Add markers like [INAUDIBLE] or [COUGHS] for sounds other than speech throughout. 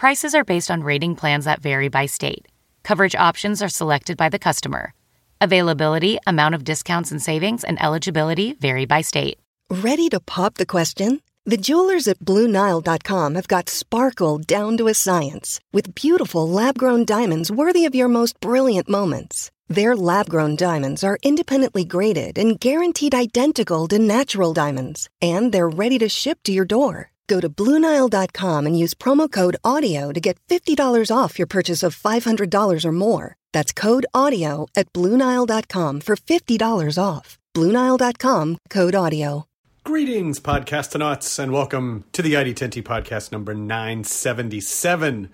Prices are based on rating plans that vary by state. Coverage options are selected by the customer. Availability, amount of discounts and savings, and eligibility vary by state. Ready to pop the question? The jewelers at BlueNile.com have got sparkle down to a science with beautiful lab grown diamonds worthy of your most brilliant moments. Their lab grown diamonds are independently graded and guaranteed identical to natural diamonds, and they're ready to ship to your door. Go to BlueNile.com and use promo code AUDIO to get $50 off your purchase of $500 or more. That's code AUDIO at BlueNile.com for $50 off. BlueNile.com code AUDIO. Greetings, podcastonauts, and welcome to the ID10T podcast number 977.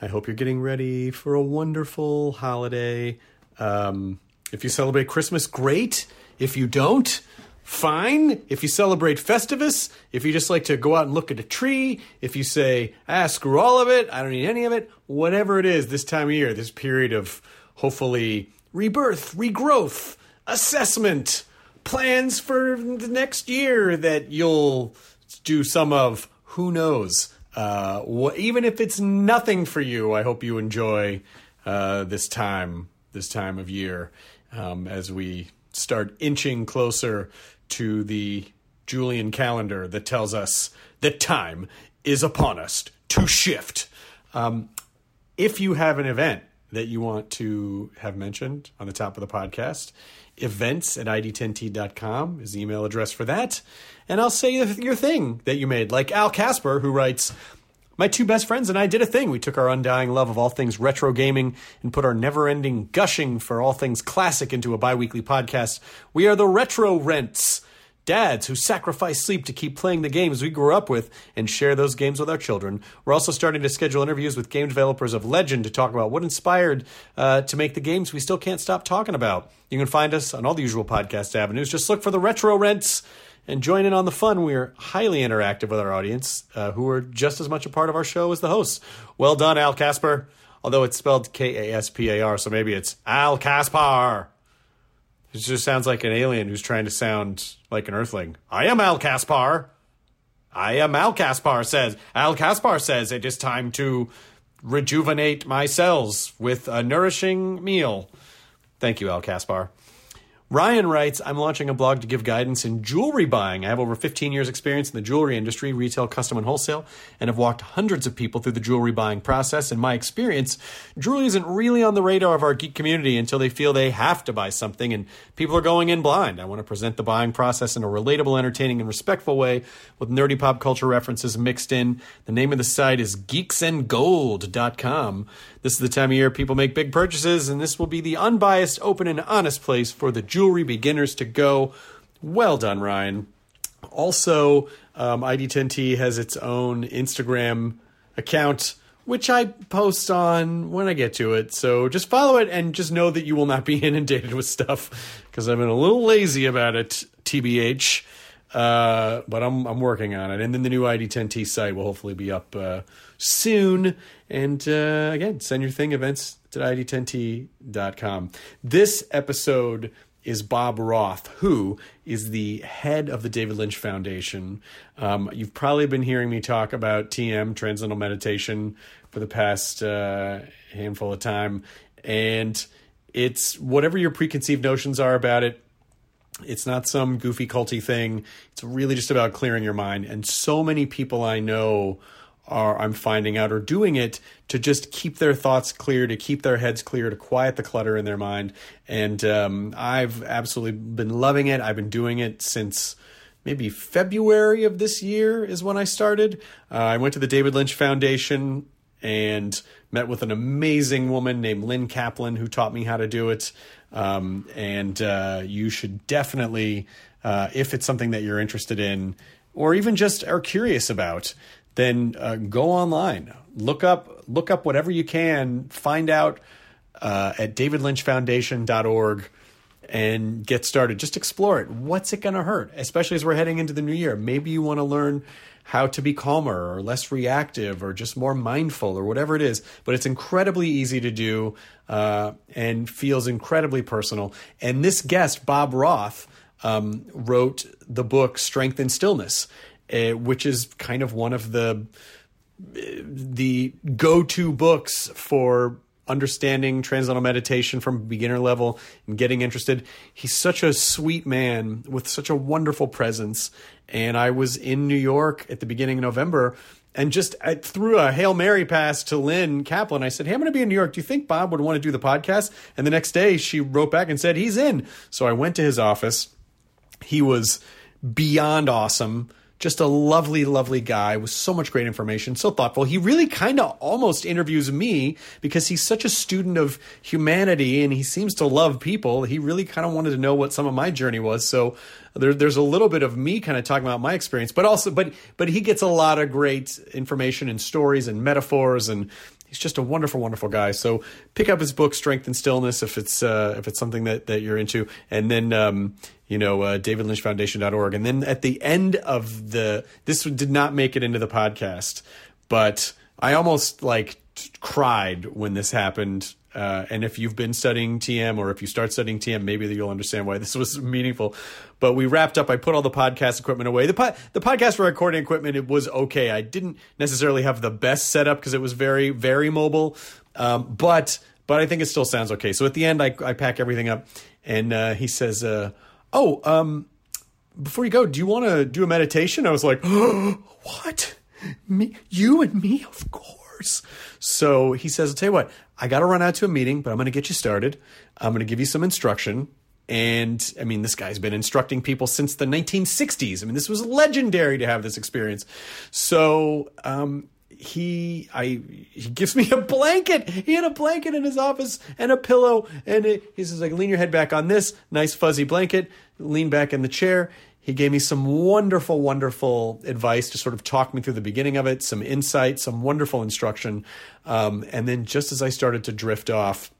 I hope you're getting ready for a wonderful holiday. Um, if you celebrate Christmas, great. If you don't, fine. If you celebrate Festivus, if you just like to go out and look at a tree, if you say, ah, screw all of it, I don't need any of it, whatever it is this time of year, this period of hopefully rebirth, regrowth, assessment, plans for the next year that you'll do some of, who knows. Uh, wh- even if it's nothing for you, I hope you enjoy uh, this time, this time of year, um, as we start inching closer to the Julian calendar that tells us that time is upon us to shift. Um, if you have an event that you want to have mentioned on the top of the podcast, events at id10t.com is the email address for that. And I'll say your thing that you made, like Al Casper, who writes, my two best friends and I did a thing. We took our undying love of all things retro gaming and put our never ending gushing for all things classic into a bi weekly podcast. We are the Retro Rents dads who sacrifice sleep to keep playing the games we grew up with and share those games with our children. We're also starting to schedule interviews with game developers of legend to talk about what inspired uh, to make the games we still can't stop talking about. You can find us on all the usual podcast avenues. Just look for the Retro Rents and join in on the fun. We are highly interactive with our audience, uh, who are just as much a part of our show as the hosts. Well done, Al Casper. Although it's spelled K A S P A R, so maybe it's Al Caspar. It just sounds like an alien who's trying to sound like an earthling. I am Al Caspar. I am Al Caspar says. Al Caspar says it is time to rejuvenate my cells with a nourishing meal. Thank you, Al Caspar. Ryan writes, I'm launching a blog to give guidance in jewelry buying. I have over 15 years' experience in the jewelry industry, retail, custom, and wholesale, and have walked hundreds of people through the jewelry buying process. In my experience, jewelry isn't really on the radar of our geek community until they feel they have to buy something, and people are going in blind. I want to present the buying process in a relatable, entertaining, and respectful way with nerdy pop culture references mixed in. The name of the site is geeksandgold.com. This is the time of year people make big purchases, and this will be the unbiased, open, and honest place for the jewelry beginners to go. Well done, Ryan. Also, um, ID10T has its own Instagram account, which I post on when I get to it. So just follow it and just know that you will not be [LAUGHS] inundated with stuff because I've been a little lazy about it, TBH. Uh, but I'm I'm working on it, and then the new ID10T site will hopefully be up uh, soon. And uh, again, send your thing events to ID10T.com. This episode is Bob Roth, who is the head of the David Lynch Foundation. Um, you've probably been hearing me talk about TM, Transcendental Meditation, for the past uh, handful of time. And it's whatever your preconceived notions are about it, it's not some goofy culty thing. It's really just about clearing your mind. And so many people I know are I'm finding out are doing it to just keep their thoughts clear, to keep their heads clear, to quiet the clutter in their mind. And um, I've absolutely been loving it. I've been doing it since maybe February of this year is when I started. Uh, I went to the David Lynch Foundation and met with an amazing woman named Lynn Kaplan who taught me how to do it. Um, and uh, you should definitely, uh, if it's something that you're interested in, or even just are curious about, then uh, go online, look up look up whatever you can, find out uh, at davidlynchfoundation.org and get started. Just explore it. What's it going to hurt? Especially as we're heading into the new year. Maybe you want to learn how to be calmer or less reactive or just more mindful or whatever it is. But it's incredibly easy to do uh, and feels incredibly personal. And this guest, Bob Roth, um, wrote the book Strength in Stillness, uh, which is kind of one of the the go-to books for understanding transcendental meditation from beginner level and getting interested. He's such a sweet man with such a wonderful presence. And I was in New York at the beginning of November and just I threw a Hail Mary pass to Lynn Kaplan. I said, Hey, I'm going to be in New York. Do you think Bob would want to do the podcast? And the next day she wrote back and said, He's in. So I went to his office. He was beyond awesome just a lovely, lovely guy with so much great information, so thoughtful. He really kind of almost interviews me because he's such a student of humanity and he seems to love people. He really kind of wanted to know what some of my journey was. So there, there's a little bit of me kind of talking about my experience, but also, but but he gets a lot of great information and stories and metaphors and he's just a wonderful, wonderful guy. So pick up his book, Strength in Stillness, if it's uh, if it's something that, that you're into, and then um, you know uh, DavidLynchFoundation.org, and then at the end of the this did not make it into the podcast, but I almost like cried when this happened. Uh, and if you've been studying TM or if you start studying TM, maybe you'll understand why this was [LAUGHS] meaningful. But we wrapped up. I put all the podcast equipment away. The po- the podcast recording equipment it was okay. I didn't necessarily have the best setup because it was very very mobile, um, but but I think it still sounds okay. So at the end, I, I pack everything up, and uh, he says, uh, "Oh, um, before you go, do you want to do a meditation?" I was like, oh, [GASPS] "What? Me? You and me? Of course." So he says, "I'll tell you what. I got to run out to a meeting, but I'm going to get you started. I'm going to give you some instruction." And I mean, this guy's been instructing people since the 1960s. I mean, this was legendary to have this experience. So, um, he I he gives me a blanket. He had a blanket in his office and a pillow, and it, he says like lean your head back on this nice fuzzy blanket. Lean back in the chair. He gave me some wonderful, wonderful advice to sort of talk me through the beginning of it, some insight, some wonderful instruction, um, and then just as I started to drift off,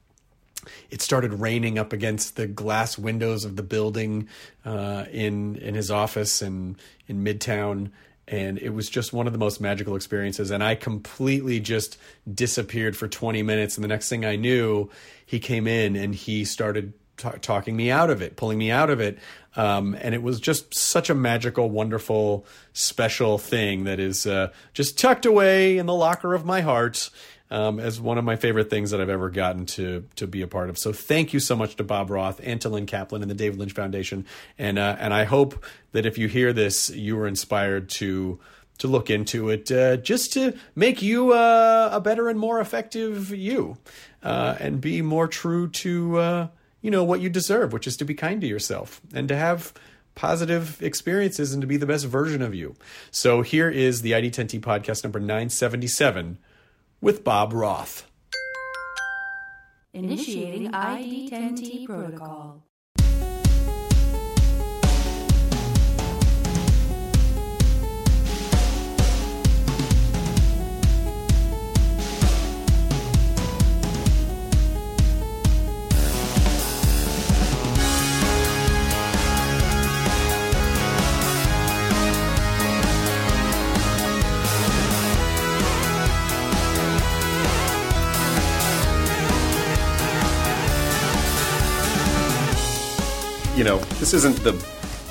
it started raining up against the glass windows of the building uh, in in his office and in Midtown, and it was just one of the most magical experiences. And I completely just disappeared for 20 minutes, and the next thing I knew, he came in and he started t- talking me out of it, pulling me out of it. Um, and it was just such a magical, wonderful, special thing that is uh, just tucked away in the locker of my heart um, as one of my favorite things that I've ever gotten to to be a part of. So thank you so much to Bob Roth and to Lynn Kaplan and the David Lynch Foundation. And uh, and I hope that if you hear this, you were inspired to to look into it uh, just to make you uh, a better and more effective you uh, and be more true to uh, you know what you deserve, which is to be kind to yourself and to have positive experiences and to be the best version of you. So here is the ID10T podcast number 977 with Bob Roth. Initiating ID10T protocol. You know, this isn't the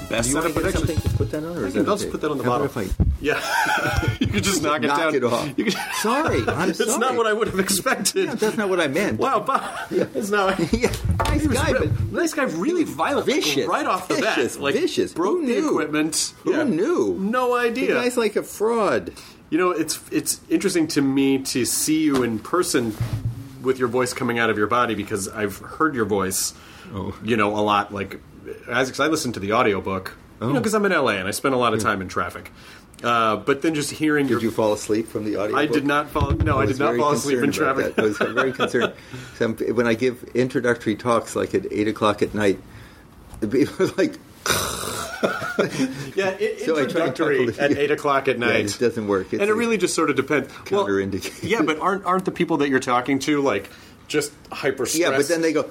best you want to but something to put that on, or I is can that okay? put that on the How bottom. if I- [LAUGHS] yeah, [LAUGHS] you could just knock it Knock down. it off. You could- Sorry, [LAUGHS] I'm It's not what I would have expected. Yeah, that's not what I meant. Wow, Bob. It's not. Yeah, nice guy, re- but nice guy, really violent, like, Vicious. right off the Vicious, bat. Like vicious. broke Who the knew? equipment. Who Yeah. knew? No the idea. guy's like a fraud. You know, it's it's interesting to me to see you in person with your voice coming out of your body because I've heard your voice, Oh. you know, a lot. Like as I listen to the audiobook, you know, Oh. because I'm in LA and I spend a lot of time in traffic. Uh, but then just hearing your Did you fall asleep from the audio? I did not fall. No, I, was did not fall asleep in traffic. I was very concerned. So when I give introductory talks, like at eight o'clock at night, it was [LAUGHS] like Yeah, i- So I introductory at eight o'clock at night. it doesn't work. It's and it really just sort of depends. Well, yeah, but aren't aren't the people that you're talking to like just hyper stressed? Yeah, but then they go.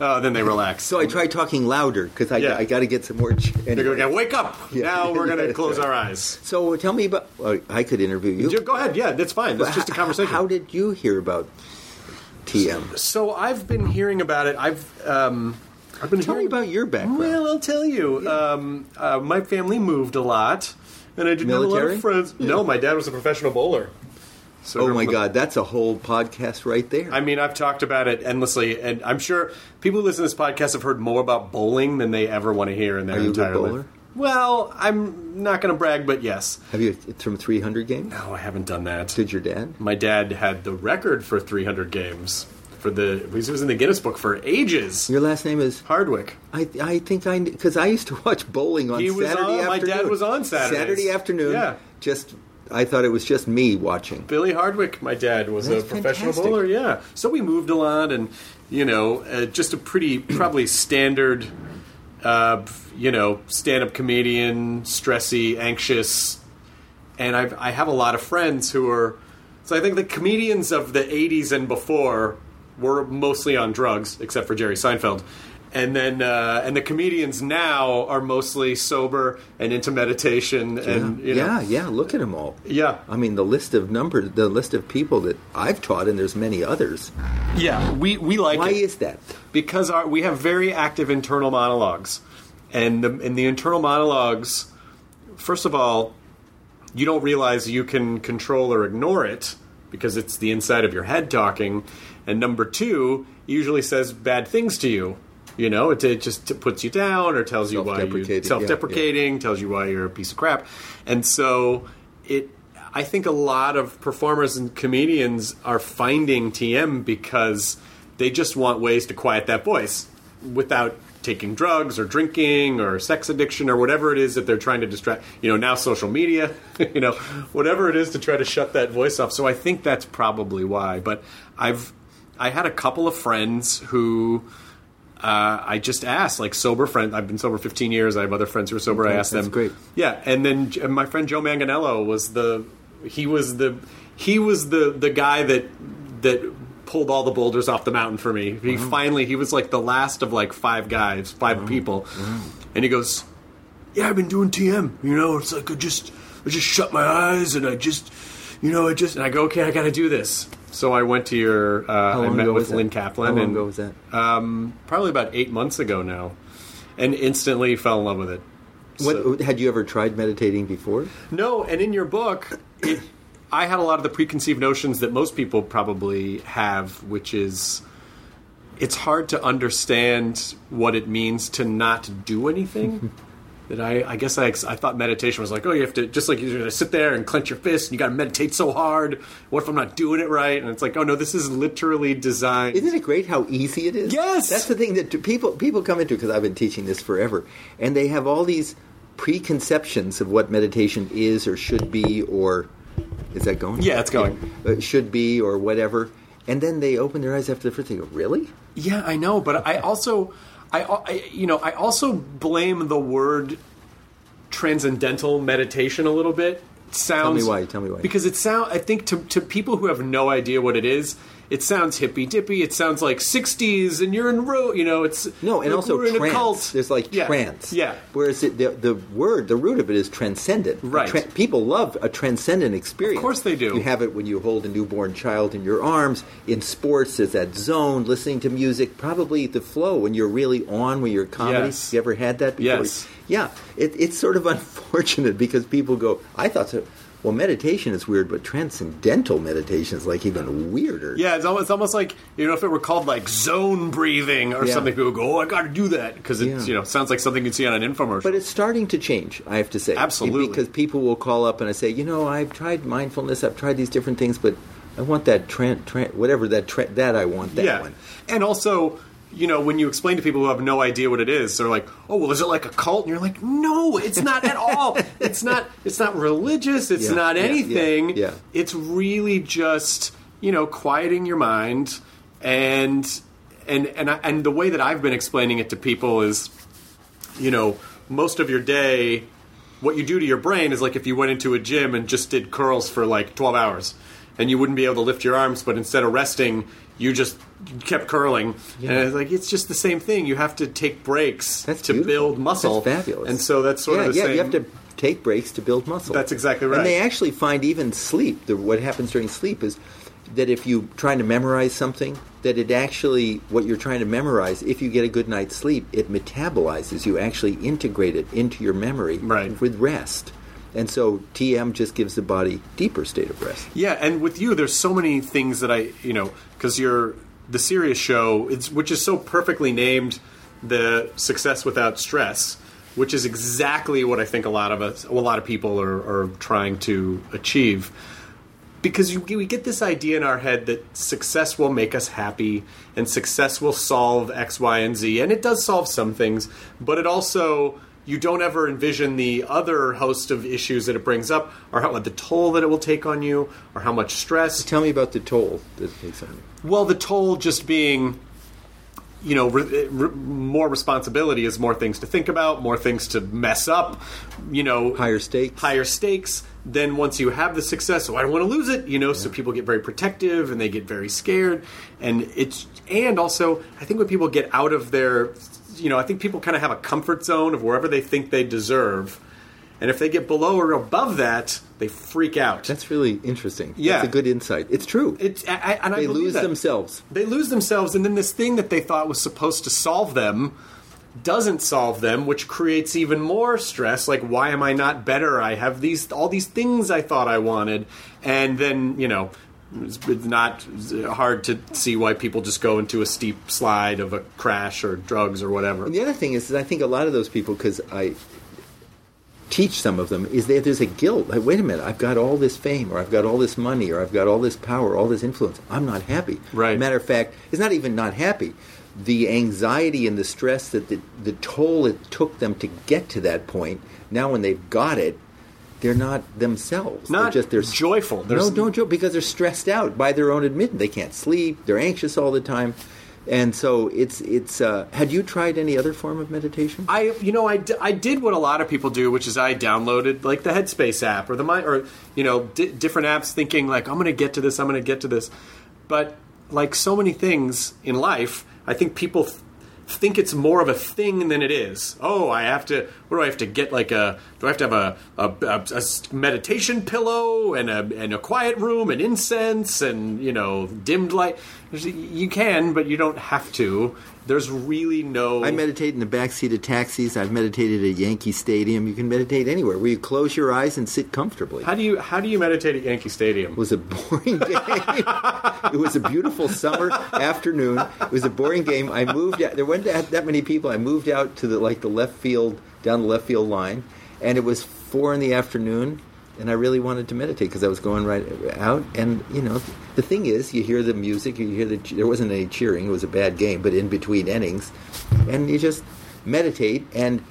Oh, then they relax. So I try talking louder because I, Yeah. I got to get some more. Ch- they go, anyway. yeah, wake up! Yeah. Now we're gonna that's [LAUGHS] close our eyes. So tell me about. Uh, I could interview you. Go ahead. Yeah, that's fine. That's just a conversation. How did you hear about TM? so I've been hearing about it. I've um, I've been Tell me hearing about your background. Well, I'll tell you. Um, uh, my family moved a lot, and I didn't have a lot Military? of friends. No, my dad was a professional bowler. So oh my God, that's a whole podcast right there. I mean, I've talked about it endlessly, and I'm sure people who listen to this podcast have heard more about bowling than they ever want to hear in their Are you a good entire bowler? life. Well, I'm not going to brag, but yes. Have you from 300 games? No, I haven't done that. Did your dad? My dad had the record for 300 games for the. He was in the Guinness Book for ages. Your last name is. Hardwick. I, I think I because I used to watch bowling on He was Saturday on- my afternoon. dad was on Saturdays. Saturday afternoon. Yeah. Just I thought it was just me watching. Billy Hardwick, my dad, was That's a professional fantastic. bowler. Yeah, so we moved a lot, and you know, uh, just a pretty [CLEARS THROAT] probably standard, uh, you know, stand-up comedian, stressy, anxious, and I've, I have a lot of friends who are. So I think the comedians of the '80s and before were mostly on drugs, except for Jerry Seinfeld. And then, uh, and the comedians now are mostly sober and into meditation, and you know, yeah, yeah. Look at them all. yeah, I mean, the list of numbers, the list of people that I've taught, and there's many others. yeah. We we like Why it. is that? because our, we have very active internal monologues, and the, in the internal monologues, first of all, you don't realize you can control or ignore it because it's the inside of your head talking, and number two, usually says bad things to you. You know, it, it just puts you down or tells you why you Self-deprecating, yeah, self-deprecating, tells you why you're a piece of crap, and so it. I think a lot of performers and comedians are finding TM because they just want ways to quiet that voice without taking drugs or drinking or sex addiction or whatever it is that they're trying to distract. You know, now social media, [LAUGHS] you know, whatever it is to try to shut that voice off. So I think that's probably why. But I've I had a couple of friends who uh, I just asked, like sober friends. I've been sober 15 years. I have other friends who are sober. I asked that's them. great. Yeah, and then J- my friend Joe Manganiello was the he was the he was the the guy that that pulled all the boulders off the mountain for me. He mm-hmm. finally he was like the last of like five guys, 5 mm-hmm. people, mm-hmm. and he goes, "Yeah, I've been doing TM. You know, it's like I just I just shut my eyes and I just you know I just and I go, okay, I got to do this." So I went to your. Uh, How I met ago with was that? Lynn Kaplan. How long and, ago was that? Um, probably about eight months ago now, and instantly fell in love with it. So- What had you ever tried meditating before? no, and in your book, it, I had a lot of the preconceived notions that most people probably have, which is it's hard to understand what it means to not do anything. [LAUGHS] that I, I guess I, I thought meditation was like, oh, you have to just like you're gonna sit there and clench your fist, and you got to meditate so hard. What if I'm not doing it right? And it's like, oh no, this is literally designed. Isn't it great how easy it is? Yes! that's the thing that people people come into because I've been teaching this forever, and they have all these preconceptions of what meditation is or should be, or is that going? Yeah, it's going. Uh, should be or whatever, and then they open their eyes after the first. They go, "Really? Yeah, I know, but I also, I, I, you know, I also blame the word transcendental meditation a little bit. It sounds. me why, tell me why. Because it sound. I think to to people who have no idea what it is, it sounds hippy dippy. It sounds like '60s, and you're in ro. You know, it's No, and like also we're in a trance. cult. There's like Yeah, trance. Yeah. Whereas it, the the word, the root of it is transcendent. Right. Tra- people love a transcendent experience. Of course they do. You have it when you hold a newborn child in your arms. In sports, there's that zone, listening to music. Probably the flow when you're really on when you're comedy. Yes. You ever had that before? Yes. Yeah. It, it's sort of [LAUGHS] unfortunate because people go, I thought so. Well, meditation is weird, but transcendental meditation is like even weirder. Yeah, it's almost, it's almost like you know if it were called like zone breathing or Yeah. something. People would go, "Oh, I got to do that" because it Yeah. you know sounds like something you'd see on an infomercial. But it's starting to change, I have to say. Absolutely. Because people will call up and I say, you know, I've tried mindfulness, I've tried these different things, but I want that, tran tran whatever that, tra- that I want that yeah. one. And also, you know, when you explain to people who have no idea what it is, they're like, "Oh, well, is it like a cult?" And you're like, "No, it's not at all. [LAUGHS] It's not. It's not religious. It's Yeah, not anything. yeah, yeah. It's really just you know, quieting your mind and and and I, and the way that I've been explaining it to people is, you know, most of your day, what you do to your brain is like if you went into a gym and just did curls for like 12 hours and you wouldn't be able to lift your arms, but instead of resting, you just kept curling. And it's like, it's just the same thing. You have to take breaks That's to beautiful. build muscle. That's fabulous. And so that's sort yeah, of the yeah. same. You have to take breaks to build muscle. That's exactly right. And they actually find even sleep. The, what happens during sleep is that if you're trying to memorize something, that it actually what you're trying to memorize, if you get a good night's sleep, it metabolizes. You actually integrate it into your memory Right. with rest. And so TM just gives the body deeper state of rest. Yeah, and with you, there's so many things that I, you know, because you're the Sirius show, which is so perfectly named, the success without stress, which is exactly what I think a lot of us, a lot of people are, are trying to achieve. Because you, we get this idea in our head that success will make us happy and success will solve X, Y, and Z, and it does solve some things, but it also you don't ever envision the other host of issues that it brings up, or how, the toll that it will take on you, or how much stress. Tell me about the toll that it takes on you. Well, the toll just being, you know, re- re- more responsibility is more things to think about, more things to mess up, you know, Higher stakes. higher stakes. Then once you have the success, oh, I don't want to lose it, you know. So people get very protective and they get very scared, and it's and also I think when people get out of their, you know, I think people kind of have a comfort zone of wherever they think they deserve, and if they get below or above that, they freak out. That's really interesting. Yeah. That's a good insight. It's true. it's I, I, they lose that. themselves. They lose themselves, and then this thing that they thought was supposed to solve them doesn't solve them, which creates even more stress. Like, why am I not better? I have these all these things I thought I wanted, and then you know. It's it's not hard to see why people just go into a steep slide of a crash or drugs or whatever. And the other thing is, that I think a lot of those people, because I teach some of them, is that there's a guilt. Like, wait a minute, I've got all this fame, or I've got all this money, or I've got all this power, all this influence. I'm not happy. Right. Matter of fact, it's not even not happy. The anxiety and the stress that the, the toll it took them to get to that point. Now, when they've got it, they're not themselves. Not they're just they're joyful. No, There's- don't joke because they're stressed out by their own admission. They can't sleep. They're anxious all the time, and so it's it's. Uh, had you tried any other form of meditation? I, you know, I, d- I did what a lot of people do, which is I downloaded like the Headspace app or the mind or you know di- different apps, thinking like I'm going to get to this, I'm going to get to this. But like so many things in life, I think people th- think it's more of a thing than it is. Oh, I have to. What do I have to get? Like a? Do I have to have a a meditation pillow and a and a quiet room and incense and you know dimmed light? You can, but you don't have to. There's really no. I meditate in the backseat of taxis. I've meditated at Yankee Stadium. You can meditate anywhere where you close your eyes and sit comfortably. How do you how do you meditate at Yankee Stadium? It was a boring [LAUGHS] game. it was a beautiful summer afternoon. It was a boring game. I moved out. There weren't that, that many people. I moved out to the like the left field down the left field line, and it was four in the afternoon. And I really wanted to meditate because I was going right out. And you know, the thing is, you hear the music. You hear the. There wasn't any cheering. It was a bad game, but in between innings, and you just meditate and.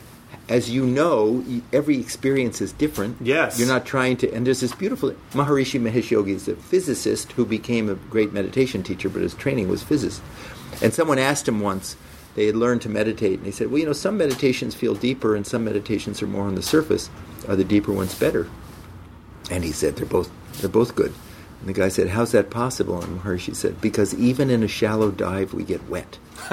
As you know, every experience is different. Yes. You're not trying to and there's this beautiful maharishi mahesh yogi is a physicist who became a great meditation teacher but his training was physics and someone asked him once they had learned to meditate and he said well you know some meditations feel deeper and some meditations are more on the surface are the deeper ones better and he said they're both they're both good and the guy said how's that possible and maharishi said because even in a shallow dive we get wet [LAUGHS]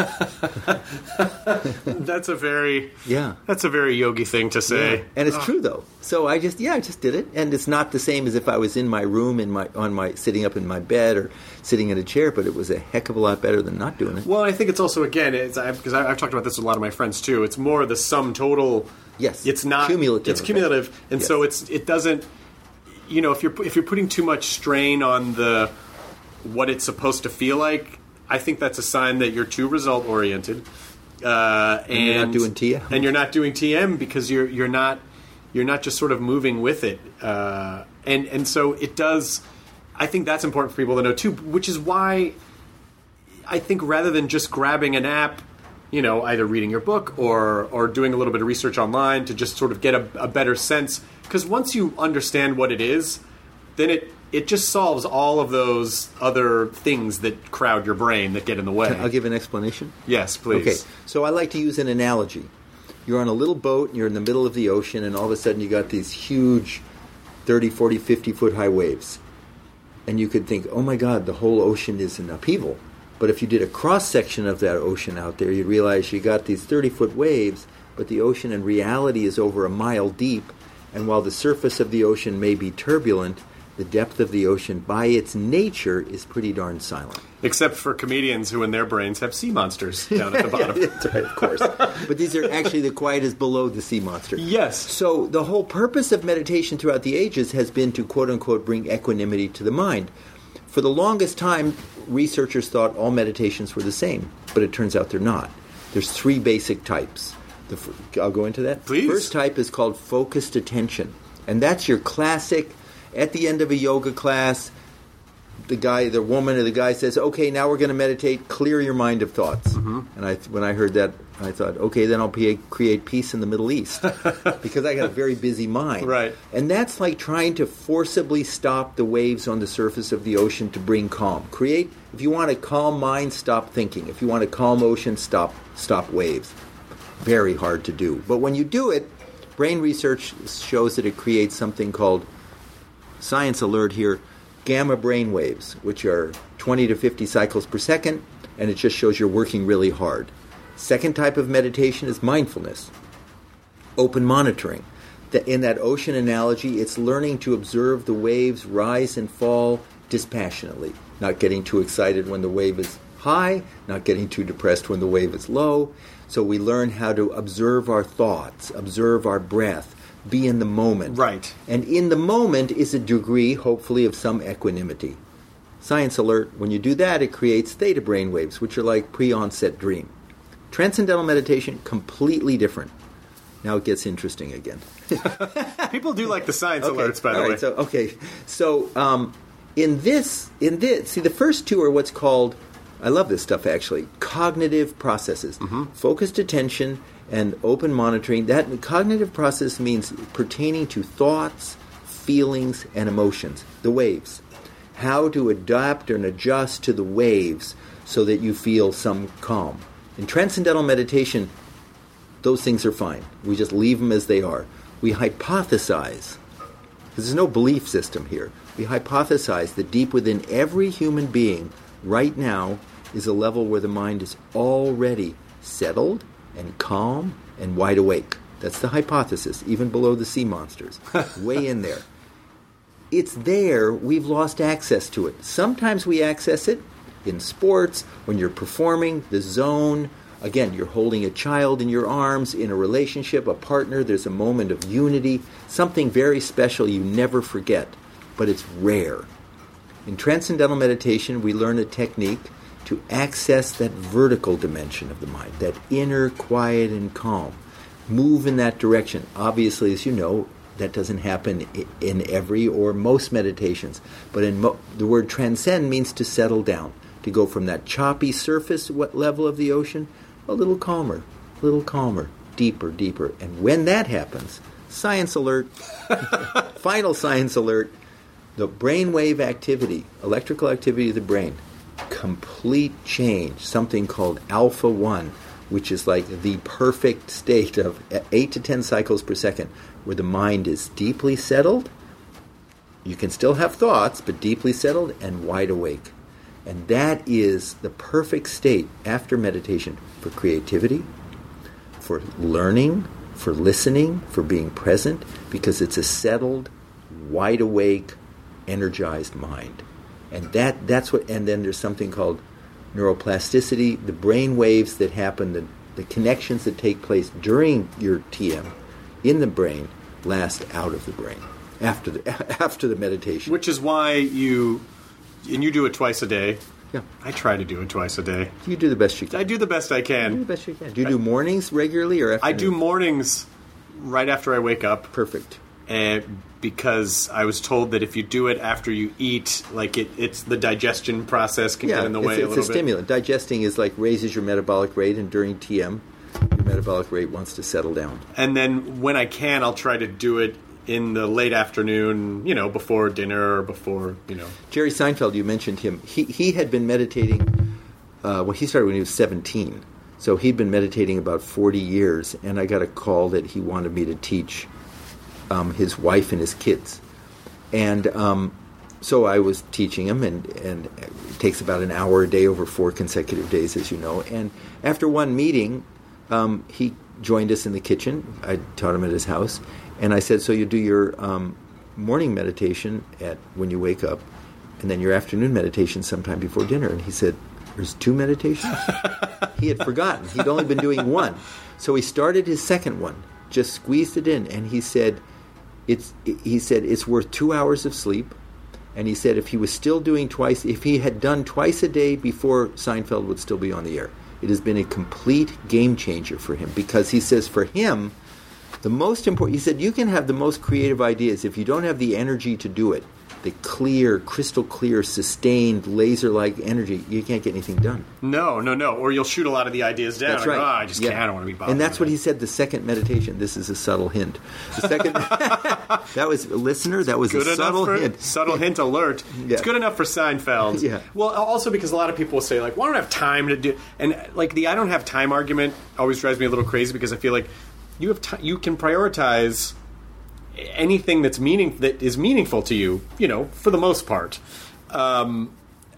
That's a very Yeah. That's a very yogi thing to say. And it's true though. So I just yeah, I just did it, and it's not the same as if I was in my room in my on my sitting up in my bed or sitting in a chair, but it was a heck of a lot better than not doing it. Well, I think it's also again because I, I've talked about this with a lot of my friends too. It's more the sum total. Yes. it's not Cumulative It's cumulative, and so it's it doesn't. You know, if you're if you're putting too much strain on the what it's supposed to feel like, I think that's a sign that you're too result oriented. Uh, and, you're not doing TM. and you're not doing TM because you're you're not you're not just sort of moving with it, uh, and and so it does. I think that's important for people to know too, which is why I think rather than just grabbing an app, you know, either reading your book or or doing a little bit of research online to just sort of get a, a better sense, because once you understand what it is, then it it just solves all of those other things that crowd your brain that get in the way. I'll give an explanation. yes, please. Okay, so I like to use an analogy. you're on a little boat and you're in the middle of the ocean, and all of a sudden you got these huge 30, 40, 50 foot high waves. And you could think, oh my God, the whole ocean is in upheaval. But if you did a cross section of that ocean out there, you'd realize you got these 30 foot waves, but the ocean in reality is over a mile deep. And while the surface of the ocean may be turbulent, the depth of the ocean, by its nature, is pretty darn silent. Except for comedians who, in their brains, have sea monsters [LAUGHS] down at the bottom. That's right, of course. but these are actually the quietest below the sea monster. Yes. So the whole purpose of meditation throughout the ages has been to quote unquote bring equanimity to the mind. For the longest time, researchers thought all meditations were the same, but it turns out they're not. There's three basic types. The, I'll go into that. Please. First type is called focused attention, and that's your classic. At the end of a yoga class, the guy, the woman, or the guy says, "Okay, now we're going to meditate. Clear your mind of thoughts." Mm-hmm. And I, when I heard that, I thought, "Okay, then I'll create peace in the Middle East," [LAUGHS] because I got a very busy mind. Right. And that's like trying to forcibly stop the waves on the surface of the ocean to bring calm. Create. If you want a calm mind, stop thinking. If you want a calm ocean, stop stop waves. Very hard to do. But when you do it, brain research shows that it creates something called science alert here gamma brain waves, which are 20 to 50 cycles per second, and it just shows you're working really hard. Second type of meditation is mindfulness, open monitoring. In that ocean analogy, it's learning to observe the waves rise and fall dispassionately, not getting too excited when the wave is high, not getting too depressed when the wave is low. So we learn how to observe our thoughts, observe our breath, be in the moment. Right. And in the moment is a degree, hopefully, of some equanimity. Science alert, when you do that, it creates theta brain waves, which are like pre onset dream. Transcendental meditation, completely different. Now it gets interesting again. [LAUGHS] People do like the science Okay, alerts, by the all right, way. So okay, so um, in this, in this, see the first two are what's called. I love this stuff actually. Cognitive processes, Mm-hmm. focused attention, and open monitoring. That cognitive process means pertaining to thoughts, feelings, and emotions. The waves. How to adapt and adjust to the waves so that you feel some calm. In transcendental meditation, those things are fine. We just leave them as they are. We hypothesize because there's no belief system here. We hypothesize that deep within every human being right now is a level where the mind is already settled and calm and wide awake. That's the hypothesis, even below the sea monsters. [LAUGHS] Way in there. It's there, we've lost access to it. Sometimes we access it in sports, when you're performing, the zone. Again, you're holding a child in your arms, in a relationship, a partner, there's a moment of unity, something very special you never forget, but it's rare. In transcendental meditation, we learn a technique to access that vertical dimension of the mind, that inner quiet and calm. Move in that direction. Obviously, as you know, that doesn't happen in every or most meditations. But in mo- the word transcend means to settle down, to go from that choppy surface wa- level of the ocean a little calmer, a little calmer, deeper, deeper. And when that happens, science alert, [LAUGHS] final science alert, the brainwave activity, electrical activity of the brain, complete change, something called alpha 1, which is like the perfect state of 8 to 10 cycles per second, where the mind is deeply settled. You can still have thoughts, but deeply settled and wide awake. And that is the perfect state after meditation for creativity, for learning, for listening, for being present, because it's a settled, wide awake, energized mind. And that that's what and then there's something called neuroplasticity, the brain waves that happen, the, the connections that take place during your TM in the brain last out of the brain after the [LAUGHS] after the meditation. Which is why you, and you do it twice a day. yeah. I try to do it twice a day. You do the best you can. I do the best I can. do the best you can. Do you do mornings regularly or I do mornings right after I wake up. Perfect. And because I was told that if you do it after you eat, like it, it's the digestion process can Yeah, get in the it's, way it's a little bit. stimulant. Digesting is like raises your metabolic rate, and during TM, your metabolic rate wants to settle down. And then when I can, I'll try to do it in the late afternoon, you know, before dinner or before, you know. Jerry Seinfeld, you mentioned him. He he had been meditating. Uh, well, he started when he was seventeen, So he'd been meditating about 40 years, and I got a call that he wanted me to teach um, his wife and his kids. And um, so I was teaching him, and, and it takes about an hour a day over four consecutive days, as you know. And after one meeting, um, he joined us in the kitchen. I taught him at his house, and I said, "So you do your um, morning meditation at when you wake up, and then your afternoon meditation sometime before dinner." And he said, "There's two meditations." [LAUGHS] he had forgotten. He'd only been doing one, so he started his second one, just squeezed it in, and he said, "It's." He said it's worth two hours of sleep. And he said if he was still doing twice, if he had done twice a day before Seinfeld would still be on the air. It has been a complete game changer for him because he says for him, the most important, he said, you can have the most creative ideas. If you don't have the energy to do it, the clear, crystal clear, sustained, laser like energy, you can't get anything done. No, no, no. Or you'll shoot a lot of the ideas down. That's right. "Oh, I just Yeah. can't. I don't want to be bothered. And that's what it." he said the second meditation. This is a subtle hint. The second, [LAUGHS] that was, listener, that was Good a subtle hint. subtle hint alert. Yeah. It's good enough for Seinfeld. Yeah. Well, also because a lot of people will say like, "Well, I don't I have time to do," and like the "I don't have time" argument always drives me a little crazy because I feel like you have ti you can prioritize anything that's meaning that is meaningful to you. You know, for the most part. Um,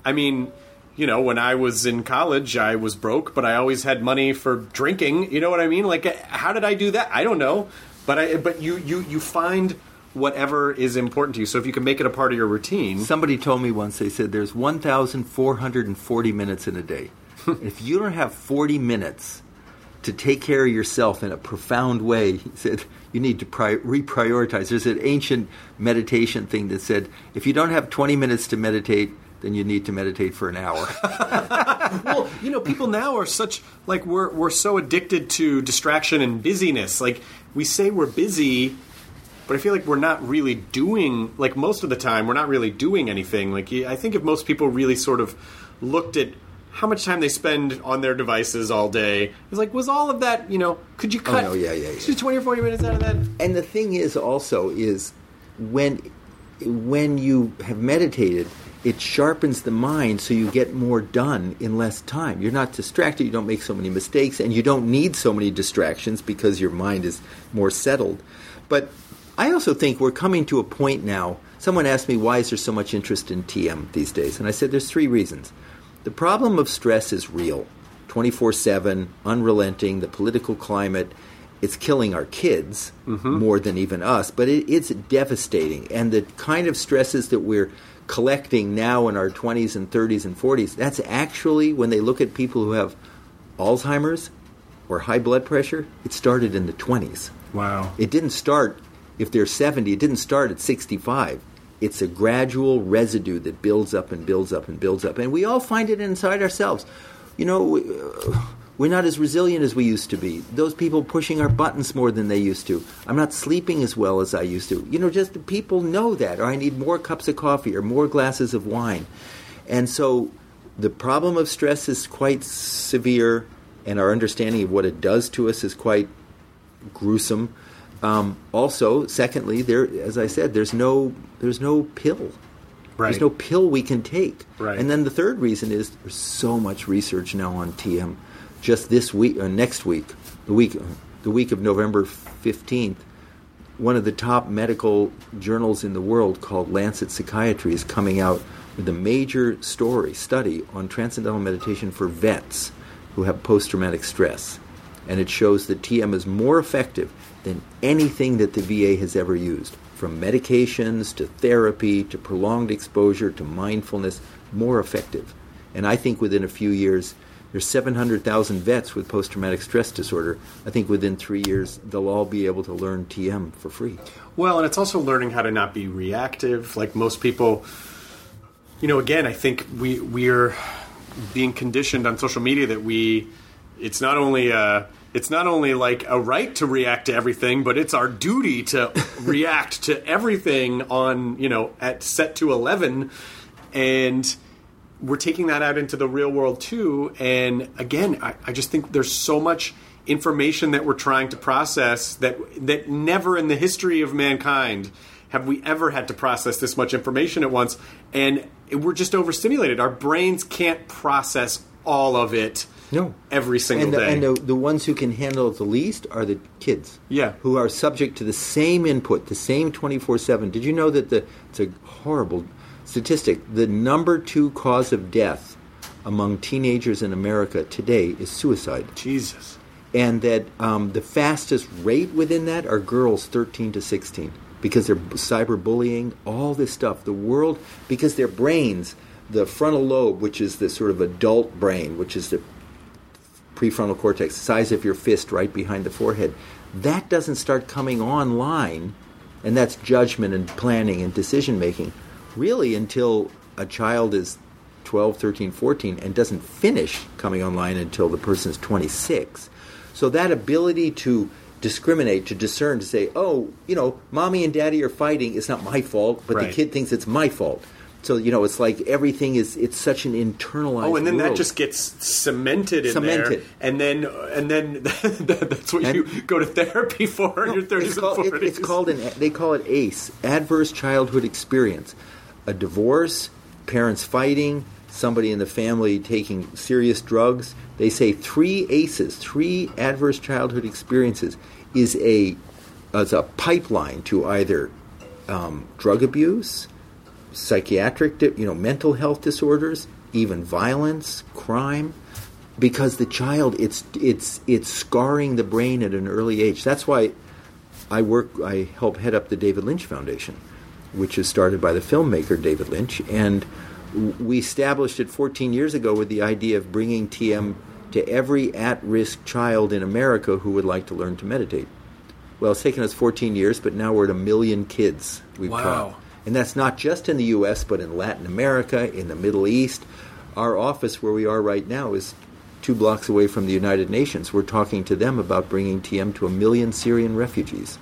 I mean. You know, when I was in college, I was broke, but I always had money for drinking. You know what I mean? Like, how did I do that? I don't know. But I, but you, you, you find whatever is important to you. So if you can make it a part of your routine, Somebody told me once, they said there's 1,440 minutes in a day. [LAUGHS] if you don't have 40 minutes to take care of yourself in a profound way, he said, you need to pri- reprioritize. There's an ancient meditation thing that said, if you don't have 20 minutes to meditate, then you need to meditate for an hour. [LAUGHS] [LAUGHS] well, you know, people now are such like we're we're so addicted to distraction and busyness. Like we say we're busy, but I feel like we're not really doing like most of the time we're not really doing anything. Like I think if most people really sort of looked at how much time they spend on their devices all day, it's like was all of that, you know, could you oh, cut no, yeah, yeah, yeah. just 20 or 40 minutes out of that? And the thing is also is when when you have meditated, it sharpens the mind so you get more done in less time. You're not distracted, you don't make so many mistakes, and you don't need so many distractions because your mind is more settled. But I also think we're coming to a point now. Someone asked me why is there so much interest in TM these days, and I said there's three reasons. The problem of stress is real. 24/7, unrelenting, the political climate, it's killing our kids mm-hmm. more than even us, but it, it's devastating. And the kind of stresses that we're collecting now in our 20s and 30s and 40s, that's actually when they look at people who have Alzheimer's or high blood pressure, it started in the 20s. Wow. It didn't start if they're 70, it didn't start at 65. It's a gradual residue that builds up and builds up and builds up. And we all find it inside ourselves. You know, uh, we're not as resilient as we used to be. Those people pushing our buttons more than they used to. I'm not sleeping as well as I used to. You know, just people know that. Or I need more cups of coffee or more glasses of wine. And so the problem of stress is quite severe, and our understanding of what it does to us is quite gruesome. Um, also, secondly, there, as I said, there's no there's no pill. Right. There's no pill we can take. Right. And then the third reason is there's so much research now on TM. Just this week, or next week, the week, the week of November fifteenth, one of the top medical journals in the world called Lancet Psychiatry is coming out with a major story study on transcendental meditation for vets who have post-traumatic stress, and it shows that TM is more effective than anything that the VA has ever used, from medications to therapy to prolonged exposure to mindfulness, more effective. And I think within a few years, there's 700,000 vets with post traumatic stress disorder. I think within three years, they'll all be able to learn TM for free. Well, and it's also learning how to not be reactive. Like most people, you know, again, I think we we're being conditioned on social media that we it's not only a it's not only like a right to react to everything, but it's our duty to [LAUGHS] react to everything on you know at set to eleven, and we're taking that out into the real world too. And again, I, I just think there's so much information that we're trying to process that that never in the history of mankind have we ever had to process this much information at once. And we're just overstimulated. Our brains can't process all of it No. every single and the, day. And the, the ones who can handle it the least are the kids. Yeah. Who are subject to the same input, the same 24 7. Did you know that the, it's a horrible statistic, the number two cause of death among teenagers in America today is suicide? Jesus. and that um, the fastest rate within that are girls 13 to 16 because they're cyberbullying, all this stuff. The world, because their brains, the frontal lobe, which is the sort of adult brain, which is the prefrontal cortex, the size of your fist right behind the forehead, that doesn't start coming online, and that's judgment and planning and decision making, really until a child is 12, 13, 14 and doesn't finish coming online until the person is 26. So that ability to discriminate, to discern, to say, oh, you know, mommy and daddy are fighting, it's not my fault, but the kid thinks it's my fault. So, you know, it's like everything is, it's such an internalized Oh, and then that just gets cemented in there, Cemented. and then and then [LAUGHS] that's what And- you go to therapy [LAUGHS] for in your thirties and called, it- forties. it's called an they call it ACE, adverse childhood experience, a divorce, parents fighting, somebody in the family taking serious drugs. They say three ACEs, three adverse childhood experiences, is a as a pipeline to either um, drug abuse, psychiatric, di- you know, mental health disorders, even violence, crime, because the child it's it's it's scarring the brain at an early age. That's why I work. I help head up the David Lynch Foundation, which is started by the filmmaker David Lynch, and we established it 14 years ago with the idea of bringing TM to every at-risk child in America who would like to learn to meditate. Well, it's taken us 14 years, but now we're at a million kids we've Wow. taught. And that's not just in the U.S., but in Latin America, in the Middle East. Our office, where we are right now, is two blocks away from the United Nations. We're talking to them about bringing TM to a million Syrian refugees.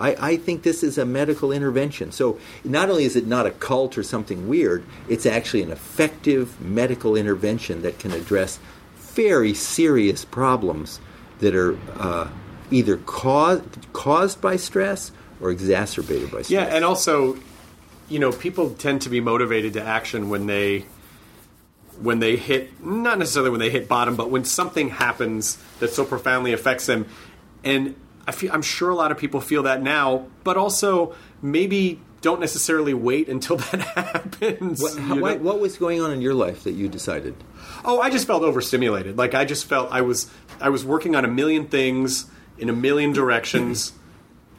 I, I think this is a medical intervention. So not only is it not a cult or something weird, it's actually an effective medical intervention that can address very serious problems that are uh, either caused caused by stress or exacerbated by stress. Yeah, and also, you know, people tend to be motivated to action when they when they hit not necessarily when they hit bottom, but when something happens that so profoundly affects them. And I feel I'm sure a lot of people feel that now, but also maybe don't necessarily wait until [LAUGHS] that happens. What, how, what was going on in your life that you decided? Oh, I just felt overstimulated. Like I just felt I was I was working on a million things in a million directions. [CLEARS THROAT]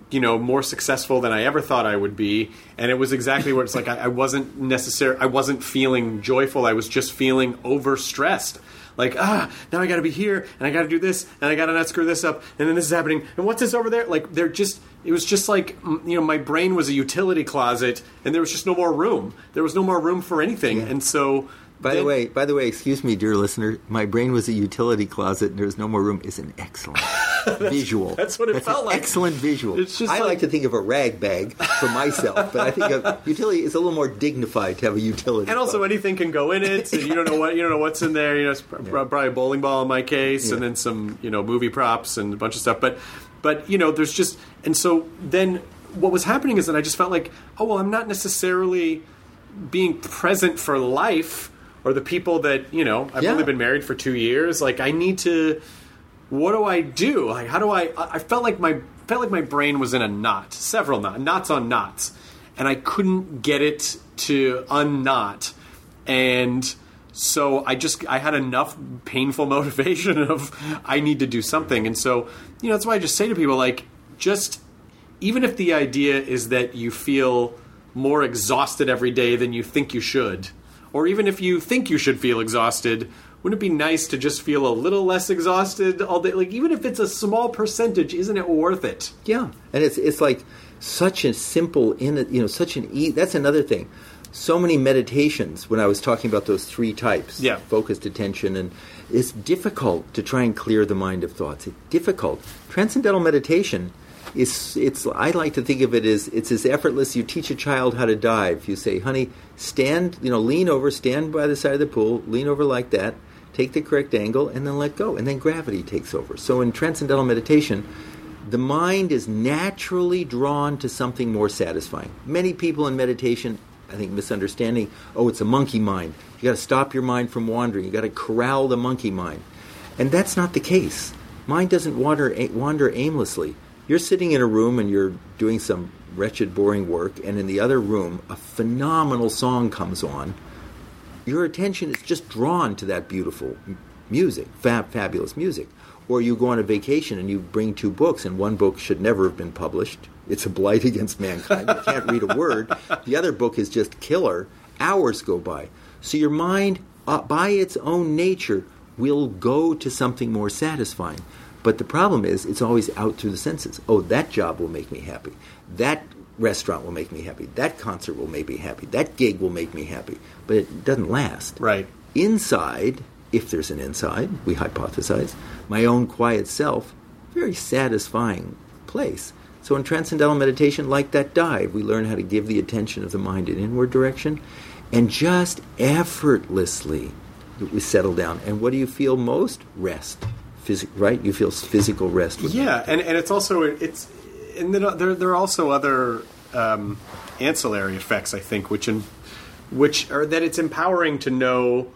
You know, more successful than I ever thought I would be, and it was exactly what it's like. I, I wasn't necessary. I wasn't feeling joyful. I was just feeling overstressed. Like ah, now I got to be here, and I got to do this, and I got to not screw this up, and then this is happening, and what's this over there? Like they're just, it was just like you know, my brain was a utility closet, and there was just no more room. There was no more room for anything, and so. By the way, by the way, excuse me, dear listener, my brain was a utility closet and there's no more room is an excellent [LAUGHS] visual. that's what it an felt like. Excellent visual. It's just I like- like to think of a rag bag for myself, but I think a utility is a little more dignified to have a utility. And also, closet. anything can go in it. And you don't know what you don't know what's in there. You know, it's pr- probably a bowling ball in my case, and then some you know movie props and a bunch of stuff. But but you know, there's just and so then what was happening is that I just felt like, oh well, I'm not necessarily being present for life or the people that you know. I've Yeah. only been married for two years. Like I need to. What do I do? Like how do I? I felt like my felt like my brain was in a knot, several knot, knots on knots, and I couldn't get it to unknot and so I just I had enough painful [LAUGHS] motivation of I need to do something, and so you know that's why I just say to people like just even if the idea is that you feel more exhausted every day than you think you should, or even if you think you should feel exhausted. Wouldn't it be nice to just feel a little less exhausted all day? Like, even if it's a small percentage, isn't it worth it? Yeah, and it's it's like such a simple in you know such an e. That's another thing. So many meditations when I was talking about those three types, Yeah. focused attention, and it's difficult to try and clear the mind of thoughts. It's difficult. Transcendental meditation is it's. I like to think of it as it's as effortless. You teach a child how to dive. You say, "Honey, stand. You know, lean over, stand by the side of the pool, lean over like that." Take the correct angle and then let go, and then gravity takes over. So in transcendental meditation, the mind is naturally drawn to something more satisfying. Many people in meditation, I think, misunderstanding, oh, it's a monkey mind. You got to stop your mind from wandering. You got to corral the monkey mind. And that's not the case. Mind doesn't wander, wander aimlessly. You're sitting in a room and you're doing some wretched, boring work, and in the other room, a phenomenal song comes on. Your attention is just drawn to that beautiful music, fab, fabulous music. Or you go on a vacation and you bring two books, and one book should never have been published. It's a blight [LAUGHS] against mankind. You can't read a word. The other book is just killer. Hours go by. So your mind, uh, by its own nature, will go to something more satisfying. But the problem is, it's always out through the senses. Oh, that job will make me happy. That restaurant will make me happy. That concert will make me happy. That gig will make me happy. But it doesn't last. Right. Inside, if there's an inside, we hypothesize, my own quiet self, very satisfying place. So in transcendental meditation, like that dive, we learn how to give the attention of the mind in inward direction and just effortlessly we settle down. And what do you feel most? Rest. Physi- right? You feel physical rest. With Yeah, and, and it's also it's and then uh, there there are also other um, ancillary effects I think which in, which are that it's empowering to know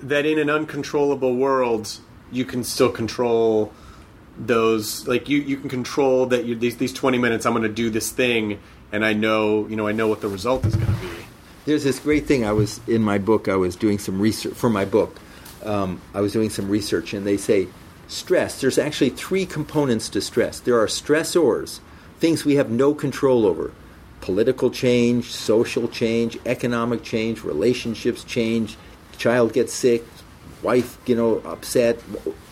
that in an uncontrollable world you can still control those like you you can control that you these these 20 minutes I'm going to do this thing and I know you know I know what the result is going to be. There's this great thing. I was in my book. I was doing some research for my book. Um, I was doing some research, and they say stress. There's actually three components to stress. There are stressors, things we have no control over: political change, social change, economic change, relationships change. Child gets sick, wife, you know, upset,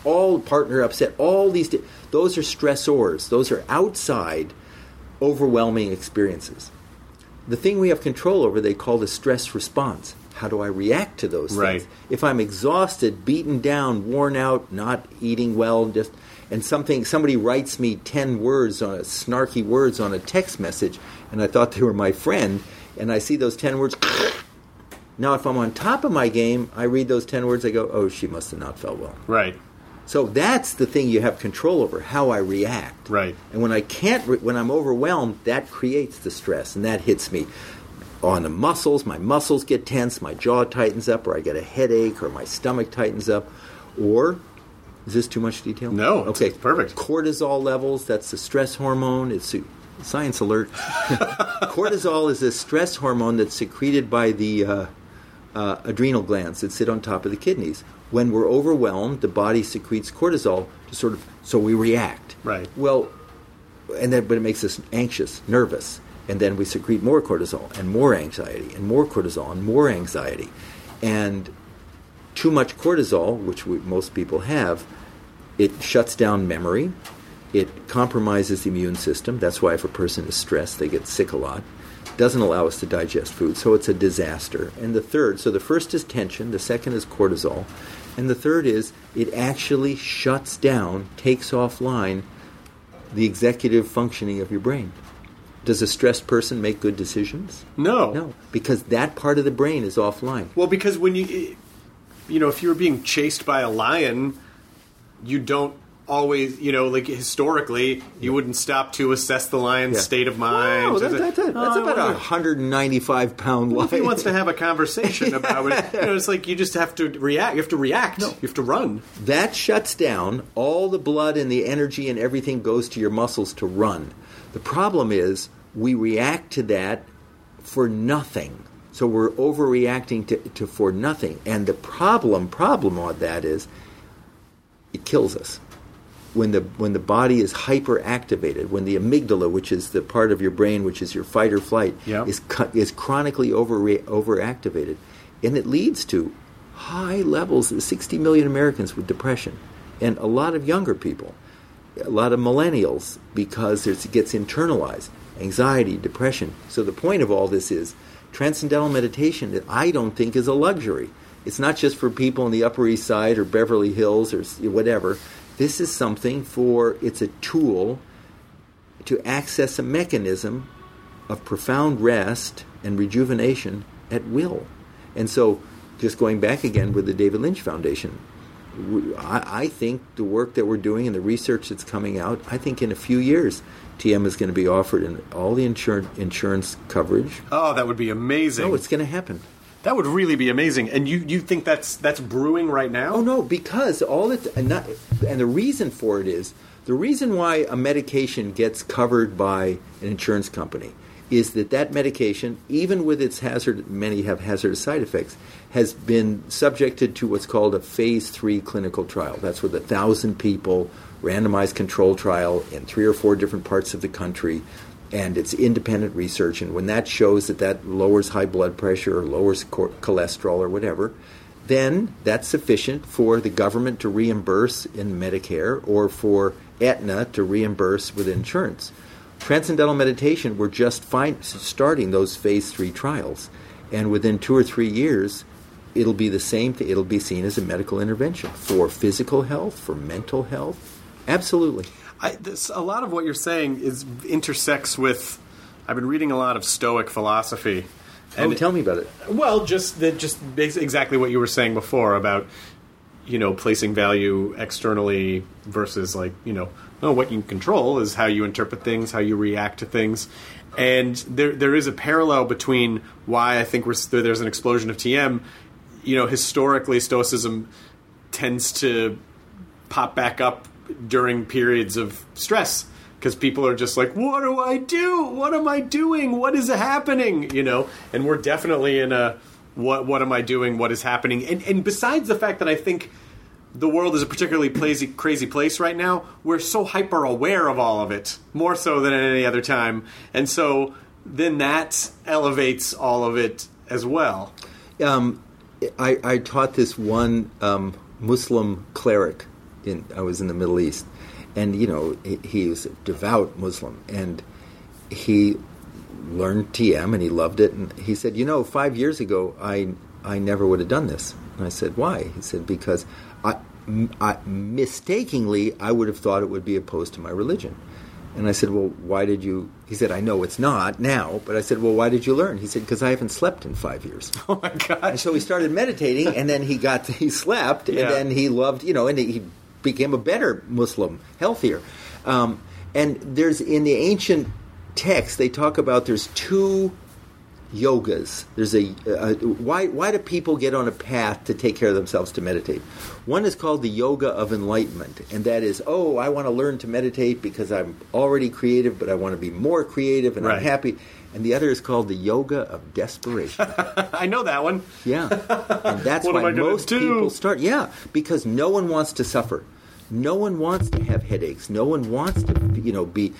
all partner upset. All these, those are stressors. Those are outside, overwhelming experiences the thing we have control over they call the stress response how do i react to those Right. things if i'm exhausted beaten down worn out not eating well just and something somebody writes me 10 words on a snarky words on a text message and i thought they were my friend and i see those 10 words [COUGHS] now if i'm on top of my game i read those 10 words i go oh she must have not felt well Right. so that's the thing you have control over how I react. Right. And when I can't, re- when I'm overwhelmed, that creates the stress, and that hits me on the muscles. My muscles get tense, my jaw tightens up, or I get a headache, or my stomach tightens up, or is this too much detail? No, Okay. it's perfect. Cortisol levels. That's the stress hormone. It's a- science alert. [LAUGHS] Cortisol is a stress hormone that's secreted by the uh, uh, adrenal glands that sit on top of the kidneys. When we're overwhelmed, the body secretes cortisol to sort of so we react. Right. Well, and then but it makes us anxious, nervous, and then we secrete more cortisol and more anxiety and more cortisol and more anxiety, and too much cortisol, which we, most people have, it shuts down memory. It compromises the immune system. That's why if a person is stressed, they get sick a lot. Doesn't allow us to digest food, so it's a disaster. And the third, so the first is tension, the second is cortisol, and the third is it actually shuts down, takes offline the executive functioning of your brain. Does a stressed person make good decisions? No. No, because that part of the brain is offline. Well, because when you, you know, if you were being chased by a lion, you don't always, you know, like historically, you wouldn't stop to assess the lion's Yeah. state of mind. Wow, that- that- that- Oh, that's I about a 195 pound lion. if he wants to have a conversation about it, you know, it's like you just have to react. You have to react. You have to run. that shuts down all the blood and the energy and everything goes to your muscles to run. The problem is we react to that for nothing. So we're overreacting to, to for nothing. And the problem problem on that is it kills us. When the when the body is hyperactivated, when the amygdala, which is the part of your brain which is your fight or flight, Yeah. is is chronically over overactivated, and it leads to high levels. 60 million Americans with depression, and a lot of younger people, a lot of millennials, because it gets internalized. Anxiety, depression. So the point of all this is transcendental meditation. That I don't think is a luxury. It's not just for people in the Upper East Side or Beverly Hills or whatever. This is something for. It's a tool to access a mechanism of profound rest and rejuvenation at will. And so, just going back again with the David Lynch Foundation, I, I think the work that we're doing and the research that's coming out, I think in a few years, TM is going to be offered in all the insur- insurance coverage. Oh, that would be amazing. No, it's going to happen. That would really be amazing. And you, you think that's that's brewing right now? Oh no, because all it and, not, and the reason for it is the reason why a medication gets covered by an insurance company is that that medication, even with its hazard, many have hazardous side effects, has been subjected to what's called a phase three clinical trial. That's with a thousand people, randomized control trial in three or four different parts of the country, and it's independent research. And when that shows that that lowers high blood pressure or lowers cholesterol or whatever, then that's sufficient for the government to reimburse in Medicare or for Aetna to reimburse with insurance. Transcendental meditation, we're just starting those phase three trials. And within two or three years, it'll be the same thing. It'll be seen as a medical intervention for physical health, for mental health. Absolutely. I, this, a lot of what you're saying is intersects with. I've been reading a lot of Stoic philosophy. Oh, and oh, tell me about it. Well, just that, just exactly what you were saying before about you know placing value externally versus like you know no, what you control is how you interpret things, how you react to things. And there, there is a parallel between why I think there's an explosion of TM. You know, historically, Stoicism tends to pop back up during periods of stress because people are just like, "What do I do? What am I doing? What is happening?" You know, and we're definitely in a "What What am I doing? What is happening?" And and besides the fact that I think the world is a particularly crazy, crazy place right now. We're so hyper aware of all of it, more so than at any other time, and so then that elevates all of it as well. Um, I, I, taught this one um, Muslim cleric. In, I was in the Middle East, and you know he, he was a devout Muslim, and he learned TM and he loved it. And he said, "You know, five years ago, I I never would have done this." And I said, "Why?" He said, "Because I, I, mistakenly, I would have thought it would be opposed to my religion. And I said, Well, why did you? He said, I know it's not now, but I said, Well, why did you learn? He said, Because I haven't slept in five years. [LAUGHS] Oh my God. And so he started meditating, and then he got, he slept, yeah. and then he loved, you know, and he became a better Muslim, healthier. Um, and there's, in the ancient text, they talk about there's two yogas. There's a, a, why why do people get on a path to take care of themselves to meditate? One is called the yoga of enlightenment, and that is, oh, I want to learn to meditate because I'm already creative, but I want to be more creative and right. I'm happy. And the other is called the yoga of desperation. [LAUGHS] I know that one. Yeah, and [LAUGHS] that's why most people start. Yeah, because no one wants to suffer. No one wants to have headaches. No one wants to, you know, be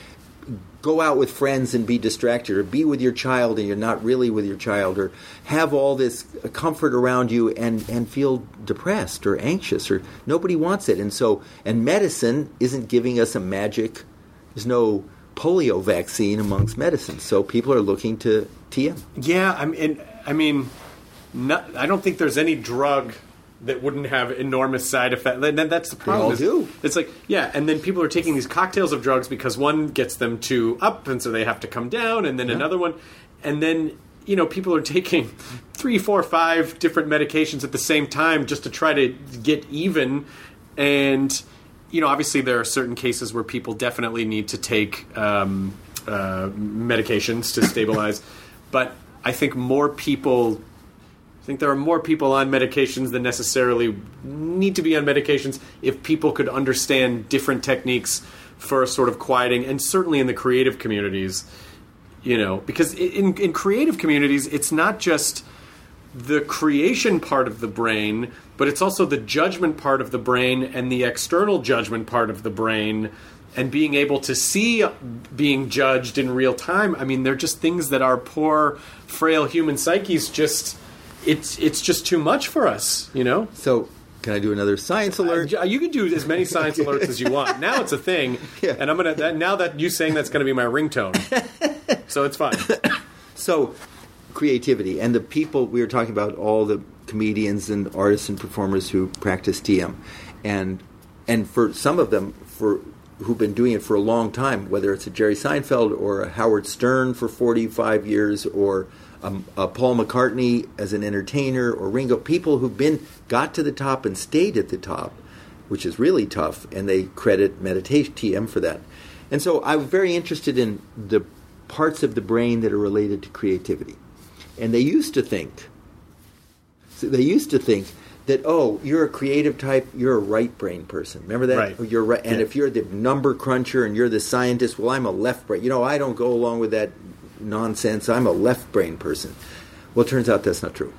go out with friends and be distracted, or be with your child and you're not really with your child, or have all this comfort around you and, and feel depressed or anxious, or nobody wants it. And so, and medicine isn't giving us a magic, there's no polio vaccine amongst medicine. So people are looking to TM. Yeah, I mean, I mean, not, I don't think there's any drug that wouldn't have enormous side effects. And that's the problem. They all do. It's like yeah, and then people are taking these cocktails of drugs because one gets them to up, and so they have to come down, and then yeah. another one, and then you know people are taking three, four, five different medications at the same time just to try to get even, and you know obviously there are certain cases where people definitely need to take um, uh, medications to [LAUGHS] stabilize, but I think more people think there are more people on medications than necessarily need to be on medications if people could understand different techniques for sort of quieting, and certainly in the creative communities, you know, because in, in creative communities, it's not just the creation part of the brain, but it's also the judgment part of the brain and the external judgment part of the brain and being able to see being judged in real time. I mean, they're just things that our poor, frail human psyches just it's it's just too much for us, you know. So can I do another science alert? Uh, you can do as many science [LAUGHS] alerts as you want. Now it's a thing, yeah. and I'm gonna that, now that you saying that's going to be my ringtone, [LAUGHS] so it's fine. so creativity and the people we were talking about, all the comedians and artists and performers who practice TM, and and for some of them, for who've been doing it for a long time, whether it's a Jerry Seinfeld or a Howard Stern for 45 years or um, uh, Paul McCartney as an entertainer or Ringo, people who've been got to the top and stayed at the top, which is really tough, and they credit meditation TM for that. And so I was very interested in the parts of the brain that are related to creativity. And they used to think So they used to think that oh, you're a creative type, you're a right brain person. Remember that? Right. You're right, and Yeah. if you're the number cruncher and you're the scientist, well, I'm a left brain. You know, I don't go along with that nonsense. I'm a left brain person. Well, it turns out that's not true.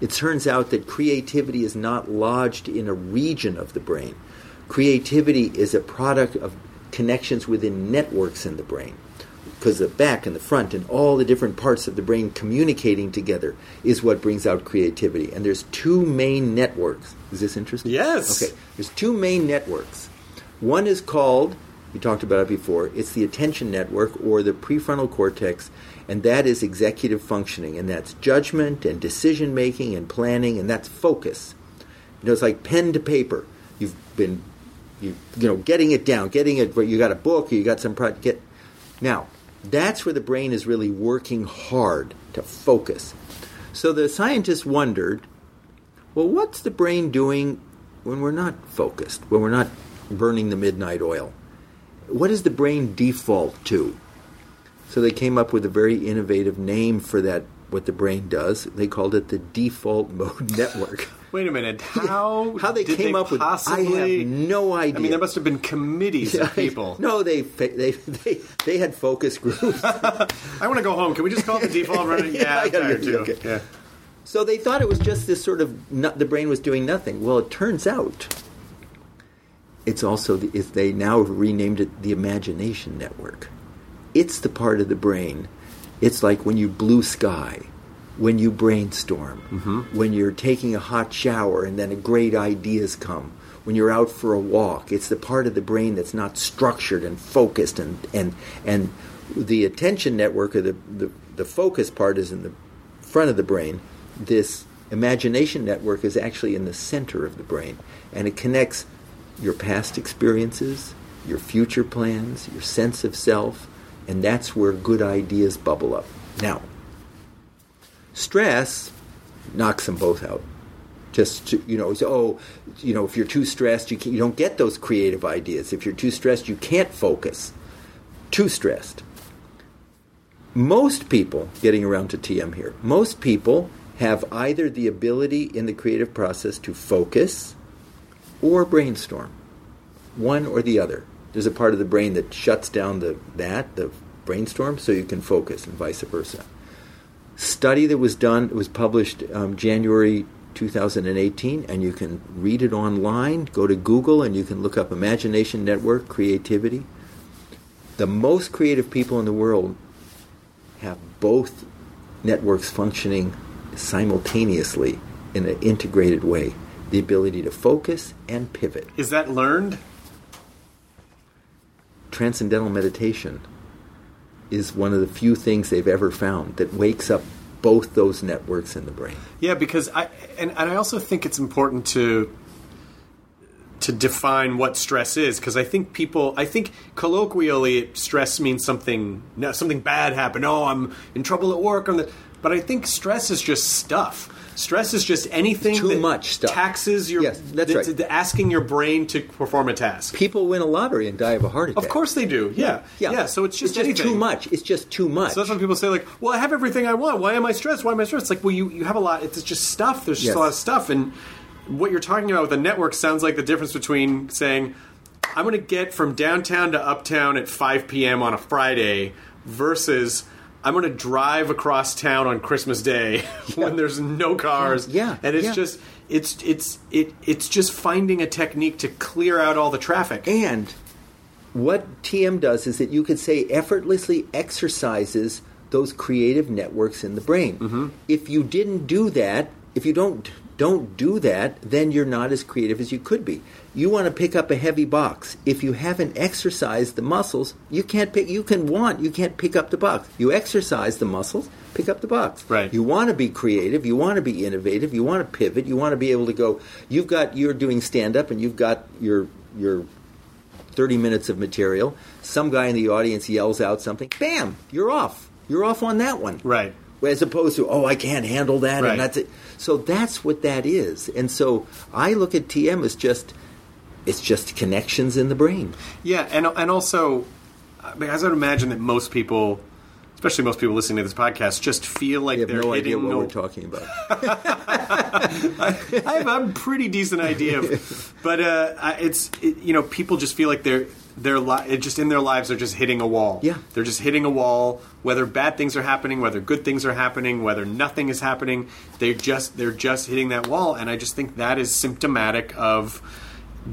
It turns out that creativity is not lodged in a region of the brain. Creativity is a product of connections within networks in the brain. Because the back and the front and all the different parts of the brain communicating together is what brings out creativity. And there's two main networks. Is this interesting? Yes. Okay. There's two main networks. One is called, we talked about it before, it's the attention network or the prefrontal cortex, and that is executive functioning, and that's judgment and decision making and planning, and that's focus. You know, it's like pen to paper. You've been, you, you know, getting it down, getting it. You got a book, you got some project. Get now. That's where the brain is really working hard to focus. So the scientists wondered, well, what's the brain doing when we're not focused, when we're not burning the midnight oil? What does the brain default to? So they came up with a very innovative name for that, what the brain does. They called it the default [LAUGHS] mode network. Wait a minute. How How they came up with possibly? I have no idea. I mean, there must have been committees of [LAUGHS] people. no, they, they they they had focus groups. [LAUGHS] I want to go home. Can we just call it the default running? Yeah, Yeah, I'm yeah, tired yeah, too. okay. Yeah. So they thought it was just this sort of not, the brain was doing nothing. Well, it turns out it's also the, it's, they now have renamed it the imagination network. It's the part of the brain. It's like when you blue sky, when you brainstorm, mm-hmm. when you're taking a hot shower and then a great ideas come. When you're out for a walk, it's the part of the brain that's not structured and focused and and and the attention network or the, the, the focus part is in the front of the brain. This imagination network is actually in the center of the brain, and it connects your past experiences, your future plans, your sense of self, and that's where good ideas bubble up. Now, stress knocks them both out. Just to, you know, oh, you know, if you're too stressed, you, you don't get those creative ideas. If you're too stressed, you can't focus. Too stressed most people, getting around to TM here, most people have either the ability in the creative process to focus or brainstorm. One or the other. There's a part of the brain that shuts down the that, the brainstorm, so you can focus, and vice versa. Study that was done, it was published um, January 2018, and you can read it online. Go to Google and you can look up Imagination Network Creativity. The most creative people in the world have both networks functioning simultaneously in an integrated way the ability to focus and pivot. Is that learned? Transcendental meditation is one of the few things they've ever found that wakes up both those networks in the brain. Yeah, because I and, and I also think it's important to to define what stress is because I think people I think colloquially stress means something no, something bad happened. Oh, I'm in trouble at work. On the, but I think stress is just stuff. Stress is just anything Too that much stuff. taxes your Yes, that's right. asking your brain to perform a task. People win a lottery and die of a heart attack. Of course they do. Yeah. Yeah. So it's just it's anything. too much. It's just too much. So that's when people say like, "Well, I have everything I want. Why am I stressed? Why am I stressed?" It's like, well, you, you have a lot. It's just stuff. There's just Yes. a lot of stuff, and what you're talking about with the network sounds like the difference between saying, "I'm going to get from downtown to uptown at 5 p.m. on a Friday," versus I'm going to drive across town on Christmas Day [LAUGHS] when there's no cars. Yeah, and it's yeah. just it's it's it it's just finding a technique to clear out all the traffic. And what TM does is that you could say effortlessly exercises those creative networks in the brain. Mm-hmm. If you didn't do that, if you don't don't do that, then you're not as creative as you could be. You want to pick up a heavy box. If you haven't exercised the muscles, you can't pick you can want, you can't pick up the box. You exercise the muscles, pick up the box. Right. You want to be creative, you want to be innovative, you want to pivot, you want to be able to go you've got you're doing stand up and you've got your your 30 minutes of material. Some guy in the audience yells out something. Bam! You're off. You're off on that one. Right. As opposed to, oh, I can't handle that, Right. and that's it. So that's what that is. And so I look at TM as just, it's just connections in the brain. Yeah, and and also, because I would imagine that most people, especially most people listening to this podcast, just feel like I have they're no hitting idea what a- we're talking about. [LAUGHS] I have a pretty decent idea, of, but uh, it's it, you know people just feel like they're they're li- just in their lives they're just hitting a wall. Yeah. they're just hitting a wall. Whether bad things are happening, whether good things are happening, whether nothing is happening, they just they're just hitting that wall, and I just think that is symptomatic of.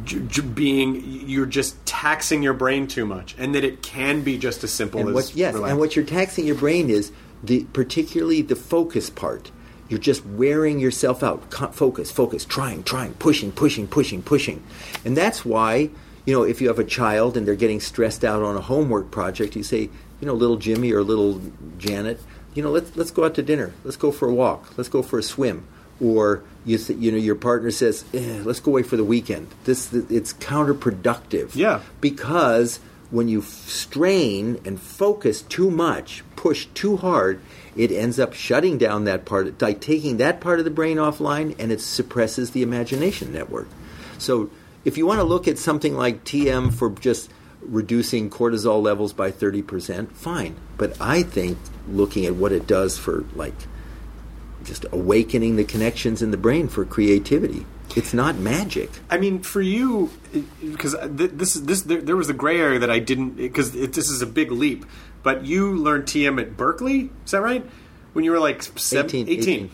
J- j- Being you're just taxing your brain too much, and that it can be just as simple and as what, yes, relax. and what you're taxing your brain is the particularly the focus part. You're just wearing yourself out. Focus, focus, trying, trying, pushing, pushing, pushing, pushing, and that's why you know if you have a child and they're getting stressed out on a homework project, you say, you know, little Jimmy or little Janet, you know, let's let's go out to dinner. Let's go for a walk. Let's go for a swim. Or you, th- you know, your partner says, eh, "Let's go away for the weekend." This it's counterproductive. Yeah. because when you strain and focus too much, push too hard, it ends up shutting down that part, like taking that part of the brain offline, and it suppresses the imagination network. So, if you want to look at something like TM for just reducing cortisol levels by 30%, fine. But I think looking at what it does for, like, just awakening the connections in the brain for creativity, it's not magic. I mean, for you, because this is this there, there was a gray area that I didn't because this is a big leap. But you learned TM at Berkeley, is that right? When you were like seven, 18, 18. 18.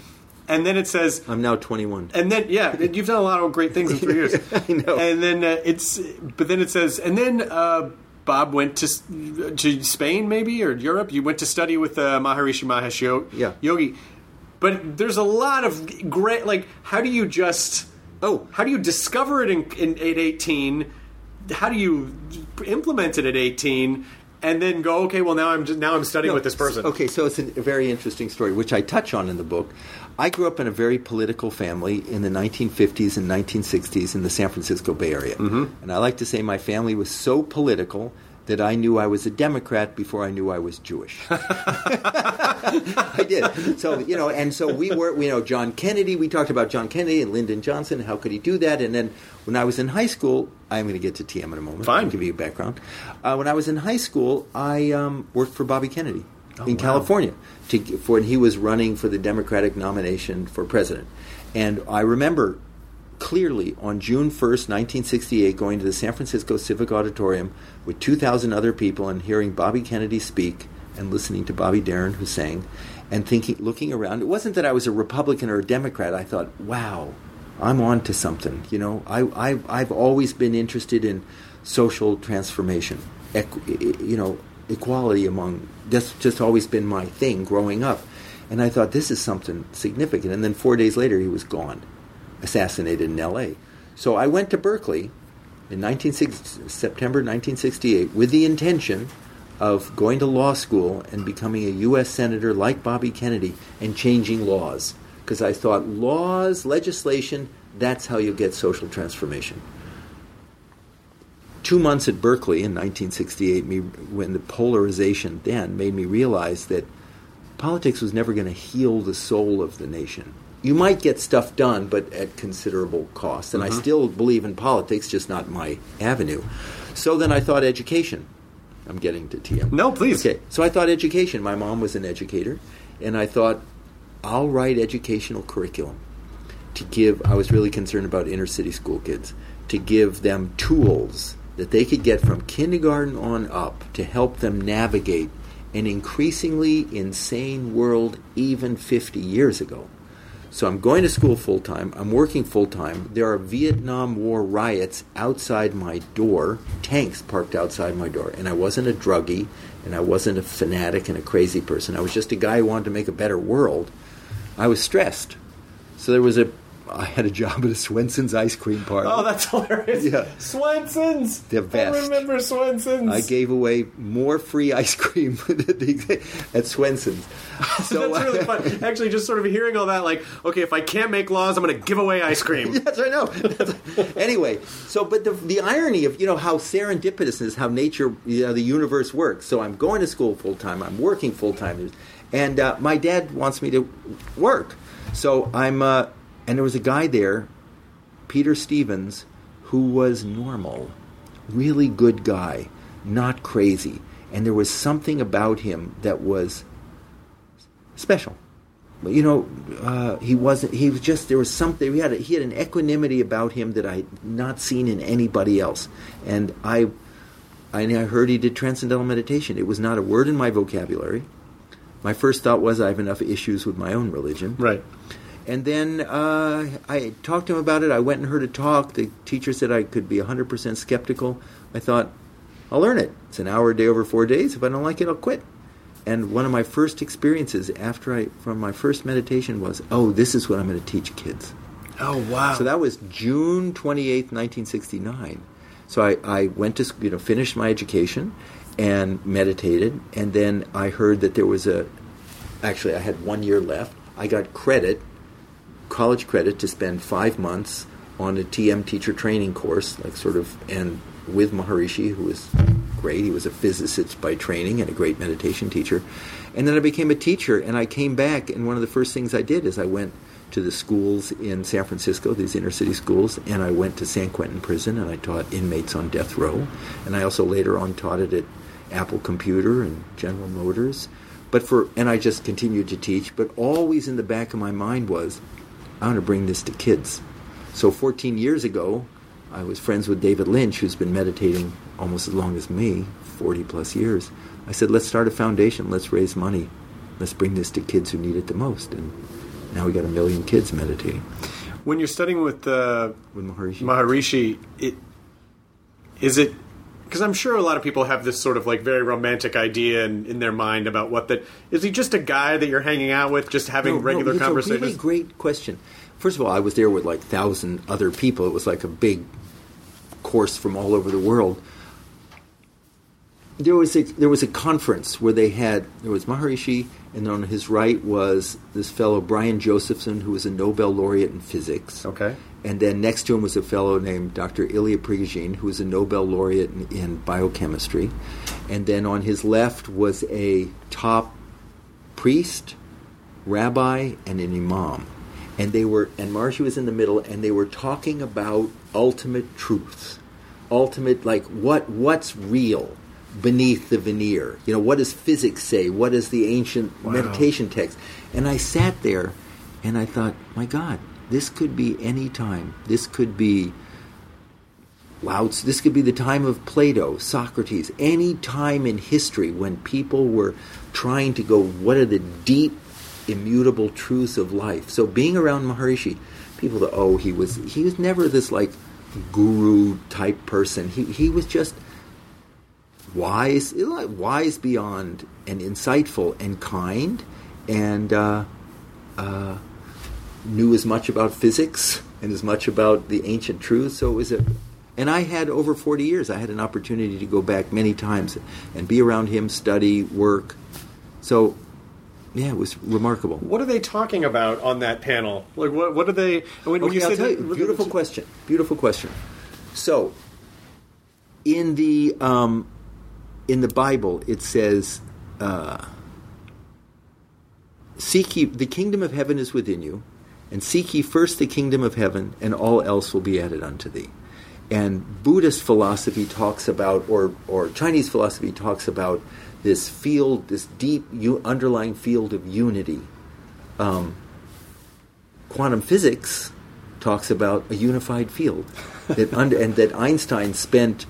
and then it says, I'm now 21. and then yeah, you've done a lot of great things in three years. [LAUGHS] I know. And then uh, it's, but then it says, and then uh, Bob went to to Spain maybe or Europe. You went to study with uh, Maharishi Mahesh Yo- Yeah. Yogi. But there's a lot of great. Like, how do you just? Oh. how do you discover it in, in at 18? How do you implement it at 18? And then go, okay, well now I'm just, now I'm studying No, with this person. Okay, so it's a very interesting story, which I touch on in the book. I grew up in a very political family in the 1950s and 1960s in the San Francisco Bay Area. Mm-hmm. And I like to say my family was so political that I knew I was a Democrat before I knew I was Jewish. [LAUGHS] [LAUGHS] I did. So, you know, and so we were, you know, John Kennedy, we talked about John Kennedy and Lyndon Johnson, how could he do that? And then when I was in high school, I'm going to get to TM in a moment. Fine. I'll give you a background. Uh, when I was in high school, I um, worked for Bobby Kennedy Oh, in California to, for when he was running for the Democratic nomination for president. And I remember clearly on June 1st, 1968, going to the San Francisco Civic Auditorium with 2,000 other people and hearing Bobby Kennedy speak and listening to Bobby Darin, who sang, and thinking, looking around. It wasn't that I was a Republican or a Democrat. I thought, wow, I'm on to something. You know, I, I, I've always been interested in social transformation, equ- you know, equality among. That's just always been my thing growing up. And I thought, this is something significant. And then four days later, he was gone assassinated in L.A. So I went to Berkeley in 1960, September 1968 with the intention of going to law school and becoming a U.S. senator like Bobby Kennedy and changing laws. Because I thought laws, legislation, that's how you get social transformation. Two months at Berkeley in 1968, me, when the polarization then made me realize that politics was never going to heal the soul of the nation. You might get stuff done, but at considerable cost. And I mm-hmm. still believe in politics, just not my avenue. So then I thought education. I'm getting to TM. No, please. Okay, so I thought education. My mom was an educator, and I thought I'll write educational curriculum to give. I was really concerned about inner city school kids to give them tools that they could get from kindergarten on up to help them navigate an increasingly insane world even 50 years ago. So I'm going to school full time. I'm working full time. There are Vietnam War riots outside my door, tanks parked outside my door. And I wasn't a druggie, and I wasn't a fanatic and a crazy person. I was just a guy who wanted to make a better world. I was stressed. So there was a, I had a job at a Swenson's ice cream parlor. Oh, that's hilarious. Yeah. Swenson's. The best. I remember Swenson's. I gave away more free ice cream [LAUGHS] at Swenson's. [LAUGHS] So, That's really [LAUGHS] fun. Actually, just sort of hearing all that, like, okay, if I can't make laws, I'm going to give away ice cream. Yes, I know. anyway, so but the the irony of you know how serendipitous is how nature, you know, the universe works. So I'm going to school full time. I'm working full time, and uh, my dad wants me to work. So I'm, uh, and there was a guy there, Peter Stevens, who was normal, really good guy, not crazy. and there was something about him that was special. You know, uh, he wasn't. He was just. There was something. He had. A, he had an equanimity about him that I had not seen in anybody else. And I, I, I heard he did transcendental meditation. It was not a word in my vocabulary. My first thought was I have enough issues with my own religion. Right. And then uh, I talked to him about it. I went and heard a talk. The teacher said I could be 100% skeptical. I thought, I'll learn it. It's an hour a day over four days. If I don't like it, I'll quit. And one of my first experiences after I, from my first meditation was, oh, this is what I'm going to teach kids. Oh wow. So that was June 28th, 1969. So I, I went to, you know, finished my education and meditated. And then I heard that there was a, actually, I had one year left. I got credit, college credit, to spend five months on a TM teacher training course, like sort of, and with Maharishi, who was great. He was a physicist by training and a great meditation teacher. And then I became a teacher, and I came back, and one of the first things I did is I went to the schools in San Francisco, these inner city schools, and I went to San Quentin Prison and I taught inmates on death row. And I also later on taught it at Apple Computer and General Motors. But for and I just continued to teach, but always in the back of my mind was I want to bring this to kids. So 14 years ago, I was friends with David Lynch, who's been meditating almost as long as me, 40 plus years. I said, let's start a foundation, let's raise money, let's bring this to kids who need it the most. And now we got a million kids meditating When you're studying with uh, with Maharishi. Maharishi, it is it because I'm sure a lot of people have this sort of like very romantic idea in, in their mind about what that is. He just a guy that you're hanging out with, just having No, no, regular it's conversations? a really great question. First of all, I was there with like thousand other people. It was like a big course from all over the world. There was a there was a conference where they had there was Maharishi, and on his right was this fellow Brian Josephson, who was a Nobel laureate in physics. Okay. And then next to him was a fellow named Dr. Ilya Prigogine, who was a Nobel laureate in, in biochemistry. And then on his left was a top priest, rabbi, and an imam. And they were, and Maharishi was in the middle, and they were talking about ultimate truths, ultimate like what what's real beneath the veneer. You know, what does physics say? What does the ancient meditation text? And I sat there, and I thought, my God, this could be any time. This could be Lao Tzu. This could be the time of Plato, Socrates, any time in history when people were trying to go, what are the deep, immutable truths of life? So being around Maharishi, people thought, oh, he was he was never this like guru type person. He he was just wise, wise beyond and insightful and kind, and uh, uh, knew as much about physics and as much about the ancient truths. So it was a, and I had over forty years. I had an opportunity to go back many times and be around him, study, work. So, yeah, it was remarkable. What are they talking about on that panel? Like, what what are they? When, when Okay, you I'll say tell that- you. Beautiful question. Beautiful question. So, in the um, in the Bible, it says, uh, "Seek ye the kingdom of heaven is within you, and seek ye first the kingdom of heaven, and all else will be added unto thee." And Buddhist philosophy talks about, or or Chinese philosophy talks about this field, this deep underlying field of unity. Um, quantum physics talks about a unified field that [LAUGHS] under, and that Einstein spent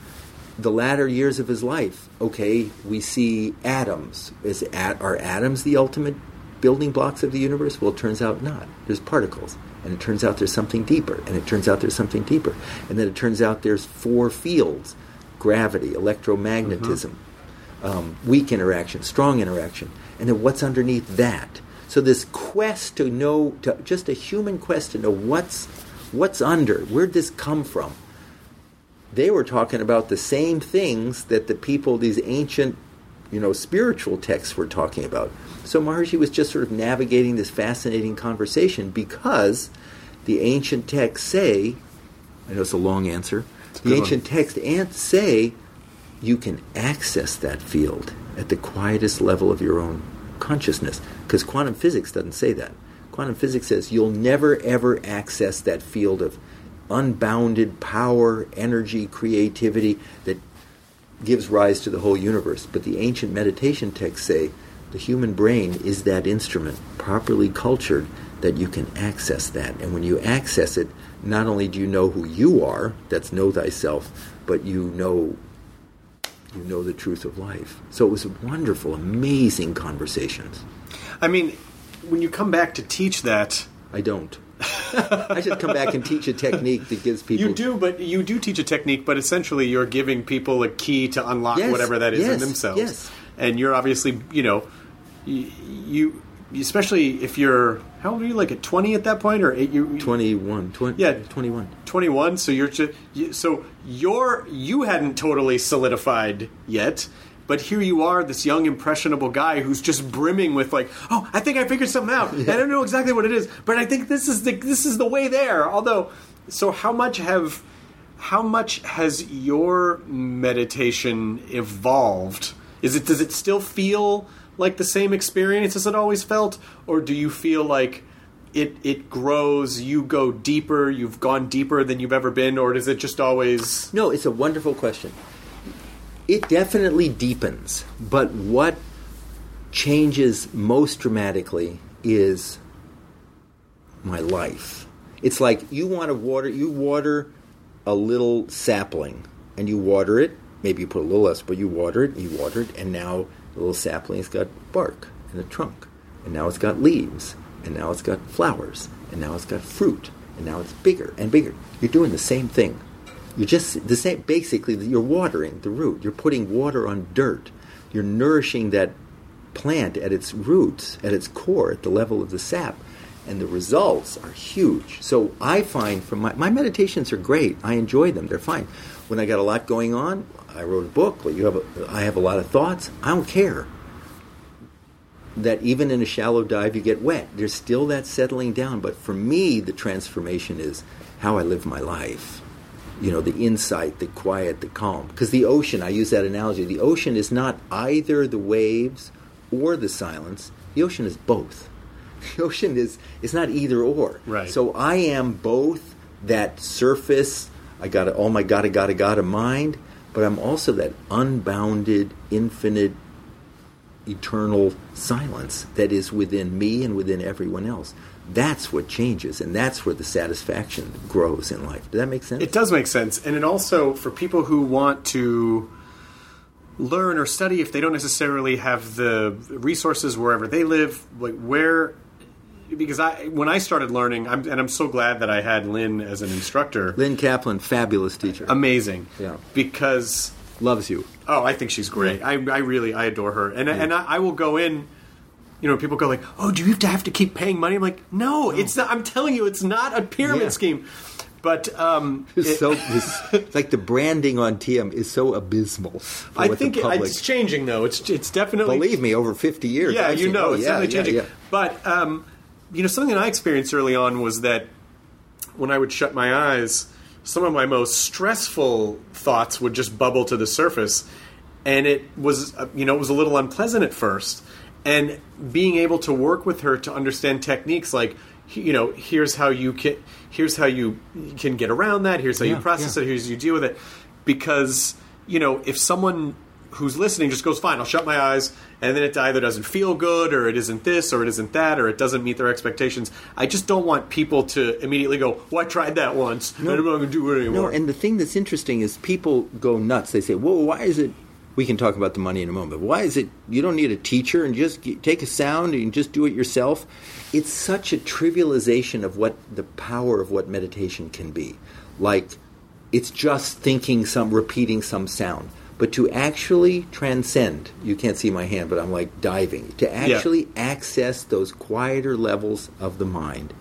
the latter years of his life okay we see atoms. Is at, are atoms the ultimate building blocks of the universe? Well it turns out not. There's particles and it turns out there's something deeper and it turns out there's something deeper. And then it turns out there's four fields gravity electromagnetism um, weak interaction, strong interaction, and then what's underneath that. So this quest to know, to, just a human quest to know what's what's under, where'd this come from? They were talking about the same things that the people, these ancient, you know, spiritual texts were talking about. So Maharishi was just sort of navigating this fascinating conversation because the ancient texts say, I know it's a long answer. a The good one. ancient texts and say you can access that field at the quietest level of your own consciousness. Because quantum physics doesn't say that. Quantum physics says you'll never ever access that field of unbounded power, energy, creativity that gives rise to the whole universe. But the ancient meditation texts say the human brain is that instrument, properly cultured, that you can access that. And when you access it, not only do you know who you are, that's know thyself, but you know you know the truth of life. So it was wonderful, amazing conversations. I mean, when you come back to teach that, I don't. I should come back and teach a technique that gives people. you do, but you do teach a technique, but essentially you're giving people a key to unlock Yes, whatever that is in themselves. yes. And you're obviously, you know, you, you especially if you're how old are you? Like at 20 at that point, or eight, you 21, 20, Yeah. 21. 21 so you're just so you're you hadn't totally solidified yet but here you are this young impressionable guy who's just brimming with like oh i think i figured something out. [LAUGHS] I don't know exactly what it is but i think this is the this is the way there. Although so how much have how much has your meditation evolved? Is it does it still feel like the same experience as it always felt? Or do you feel like it it grows you go deeper you've gone deeper than you've ever been or does it just always No, it's a wonderful question. It definitely deepens, but what changes most dramatically is my life. It's like you want to water, you water a little sapling and you water it, maybe you put a little less, but you water it, you water it, and now the little sapling's got bark and a trunk, and now it's got leaves, and now it's got flowers, and now it's got fruit, and now it's bigger and bigger. You're doing the same thing. You're just the same. Basically, you're watering the root. You're putting water on dirt. You're nourishing that plant at its roots, at its core, at the level of the sap, and the results are huge. So I find from my my meditations are great. I enjoy them. They're fine. When I got a lot going on, I wrote a book. Well, you have a, I have a lot of thoughts. I don't care that even in a shallow dive you get wet. There's still that settling down. But for me, the transformation is how I live my life. You know, the insight, the quiet, the calm. Because the ocean, I use that analogy, the ocean is not either the waves or the silence. The ocean is both. [LAUGHS] The ocean is it's not either or. Right. So I am both that surface, I got oh my gotta gotta gotta mind, but I'm also that unbounded, infinite eternal silence that is within me and within everyone else. That's what changes, and that's where the satisfaction grows in life. Does that make sense? It does make sense, and it also for people who want to learn or study if they don't necessarily have the resources wherever they live, like where. Because I, when I started learning, I'm, and I'm so glad that I had Lynn as an instructor. Lynn Kaplan, fabulous teacher. Amazing. Yeah. Because Loves you. Oh, I think she's great. I, I really I adore her, and and I, I will go in. You know, people go like, "Oh, do you have to have to keep paying money?" I'm like, "No, it's not." I'm telling you, it's not a pyramid Yeah. scheme. But um, [LAUGHS] It's it- so it's, like the branding on TM is so abysmal. I think public, it's changing though. It's it's definitely believe me, over fifty years. yeah, I've you seen- know, oh, it's yeah, definitely yeah, changing. yeah. But um, you know, something that I experienced early on was that when I would shut my eyes, some of my most stressful thoughts would just bubble to the surface, and it was uh, you know it was a little unpleasant at first. And being able to work with her to understand techniques like you know here's how you can here's how you can get around that here's how you process yeah. it here's how you deal with it because you know if someone who's listening just goes fine i'll shut my eyes and then it either doesn't feel good or it isn't this or it isn't that or it doesn't meet their expectations i just don't want people to immediately go well i tried that once and i'm not going to do it anymore No, and the thing that's interesting is people go nuts. They say, "Well, why is it?" We can talk about the money in a moment. But why is it you don't need a teacher and just g- take a sound and just do it yourself? It's such a trivialization of what the power of what meditation can be. Like it's just thinking some, repeating some sound. But to actually transcend, you can't see my hand, but I'm like diving. To actually access those quieter levels of the mind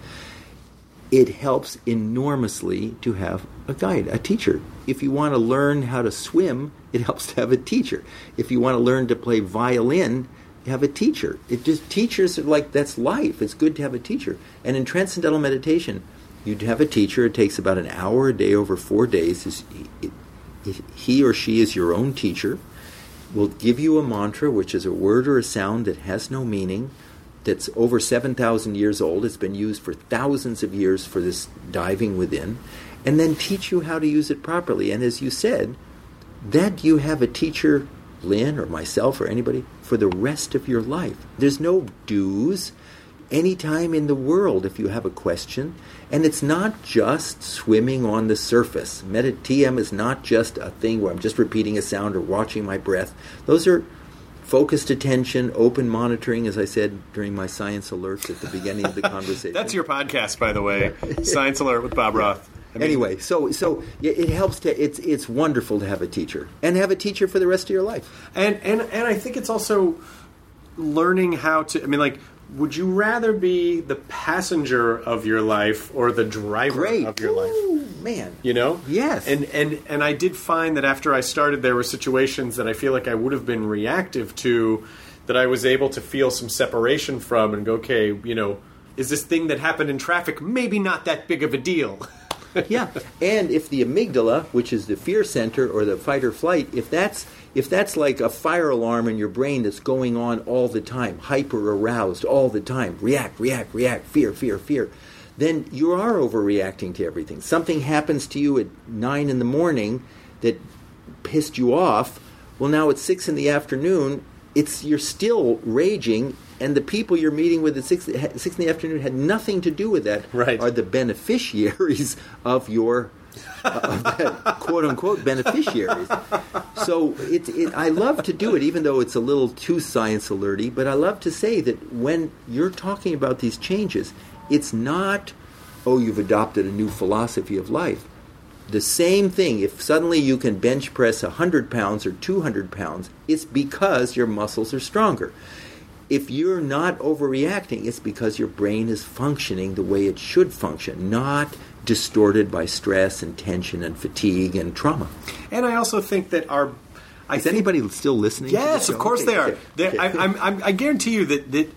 it helps enormously to have a guide, a teacher. If you want to learn how to swim, it helps to have a teacher. If you want to learn to play violin, you have a teacher. It just teachers are like that's life. It's good to have a teacher. And in transcendental meditation, you'd have a teacher. It takes about an hour a day over four days. He or she is your own teacher. Will give you a mantra, which is a word or a sound that has no meaning that's over 7,000 years old. It's been used for thousands of years for this diving within, and then teach you how to use it properly. And as you said, that you have a teacher, Lynn or myself or anybody, for the rest of your life. There's no dues anytime in the world if you have a question. And it's not just swimming on the surface. Meta TM is not just a thing where I'm just repeating a sound or watching my breath. Those are focused attention, open monitoring, as I said during my science alerts at the beginning of the [LAUGHS] conversation. That's your podcast, by the way. Science Alert with Bob Roth. I mean, anyway, so so it helps to it's it's wonderful to have a teacher and have a teacher for the rest of your life. and and and I think it's also learning how to. I mean, like, would you rather be the passenger of your life or the driver Great. of your life? Man. You know? Yes. And and and I did find that after I started, there were situations that I feel like I would have been reactive to, that I was able to feel some separation from and go, okay, you know, is this thing that happened in traffic maybe not that big of a deal? [LAUGHS] [LAUGHS] yeah, and if the amygdala, which is the fear center or the fight or flight, if that's if that's like a fire alarm in your brain that's going on all the time, hyper aroused all the time, react, react, react, fear, fear, fear, then you are overreacting to everything. Something happens to you at nine in the morning that pissed you off. Well, now it's six in the afternoon. It's you're still raging, and the people you're meeting with at six, eh, six in the afternoon had nothing to do with that. Right. Are the beneficiaries of your uh, of that quote unquote beneficiaries. So it, it, I love to do it, even though it's a little too science alerty. But I love to say that when you're talking about these changes, it's not, oh, you've adopted a new philosophy of life. The same thing, if suddenly you can bench press 100 pounds or 200 pounds, it's because your muscles are stronger. If you're not overreacting, it's because your brain is functioning the way it should function, not distorted by stress and tension and fatigue and trauma. and I also think that our I Is think- anybody still listening? Yes, of course Okay, they are. okay, okay. I, I'm, I'm, I guarantee you that that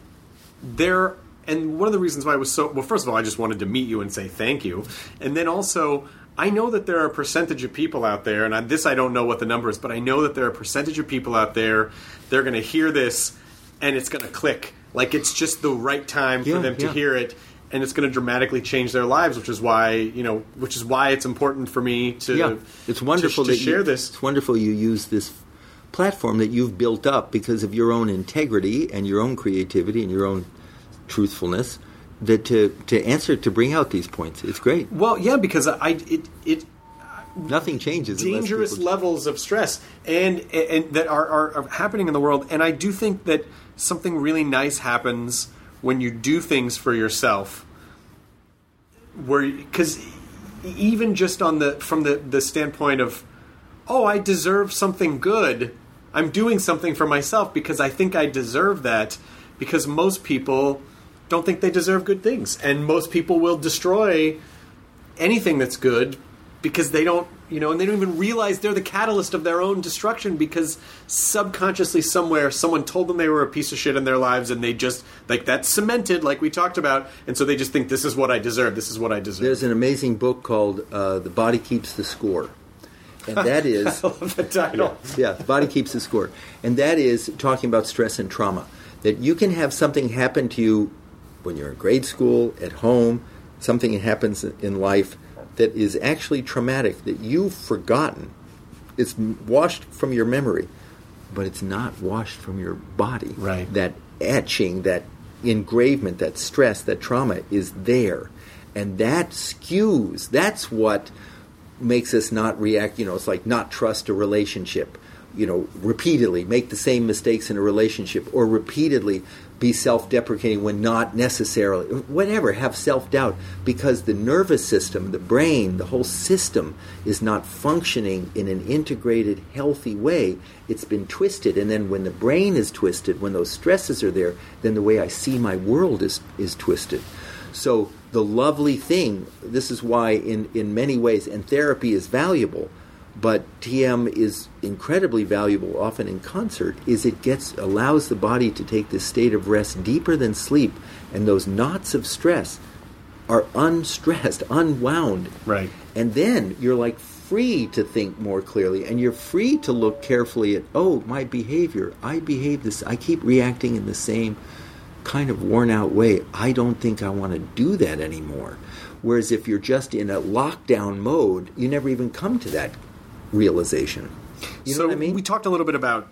they're. And one of the reasons why I was so well, first of all, I just wanted to meet you and say thank you, and then also. I know that there are a percentage of people out there, and I, this I don't know what the number is, but I know that there are a percentage of people out there. They're going to hear this, and it's going to click. Like it's just the right time for them to yeah. hear it, and it's going to dramatically change their lives. Which is why you know, which is why it's important for me to yeah, it's wonderful to, to share you, this. It's wonderful you use this platform that you've built up because of your own integrity and your own creativity and your own truthfulness. That to to answer to bring out these points, it's great. Well, yeah, because I it it Nothing changes. dangerous levels of stress and and that are, are, are happening in the world. And i do think that something really nice happens when you do things for yourself where because even just on the from the the standpoint of oh i deserve something good. I'm doing something for myself because i think i deserve that because most people don't think they deserve good things. And most people will destroy anything that's good because they don't you know and they don't even realize they're the catalyst of their own destruction because subconsciously somewhere someone told them they were a piece of shit in their lives and they just like that's cemented like we talked about and so they just think this is what i deserve this is what i deserve There's an amazing book called uh, "The Body Keeps the Score," and that [LAUGHS] is the title yeah, the body keeps the score. And that is talking about stress and trauma. That you can have something happen to you when you're in grade school, at home, something happens in life that is actually traumatic that you've forgotten. It's washed from your memory, but it's not washed from your body. Right. That etching, that engravement, that stress, that trauma is there. And that skews, that's what makes us not react. You know, it's like not trust a relationship. You know, repeatedly make the same mistakes in a relationship, or repeatedly be self-deprecating when not necessarily. Whatever, have self-doubt because the nervous system, the brain, the whole system is not functioning in an integrated, healthy way. It's been twisted, and then when the brain is twisted, when those stresses are there, then the way I see my world is is twisted. So the lovely thing, this is why in, in many ways, and therapy is valuable, but TM is incredibly valuable often in concert, is it gets allows the body to take this state of rest deeper than sleep, and those knots of stress are unstressed, [LAUGHS] unwound. Right. And then you're like free to think more clearly and you're free to look carefully at, oh, my behavior. I behave this I keep reacting in the same kind of worn out way. I don't think I want to do that anymore. Whereas if you're just in a lockdown mode, you never even come to that realization. You know so what I mean? we talked a little bit about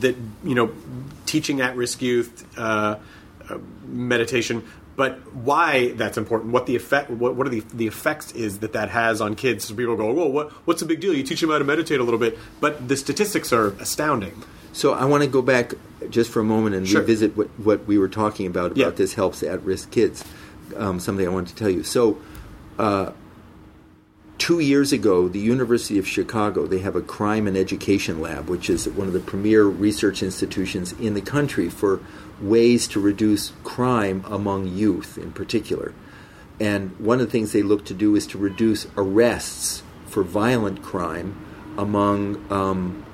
that. You know, teaching at-risk youth uh, uh, meditation, but why that's important. What the effect? What, what are the the effects is that that has on kids? So people go, "Well, what what's the big deal? You teach them how to meditate a little bit," but the statistics are astounding. So I want to go back just for a moment and Sure. revisit what, what we were talking about about Yeah. this helps at-risk kids. Um, something I wanted to tell you. So, uh, two years ago, the University of Chicago they have a crime and education lab, which is one of the premier research institutions in the country for ways to reduce crime among youth, in particular. And one of the things they look to do is to reduce arrests for violent crime among um,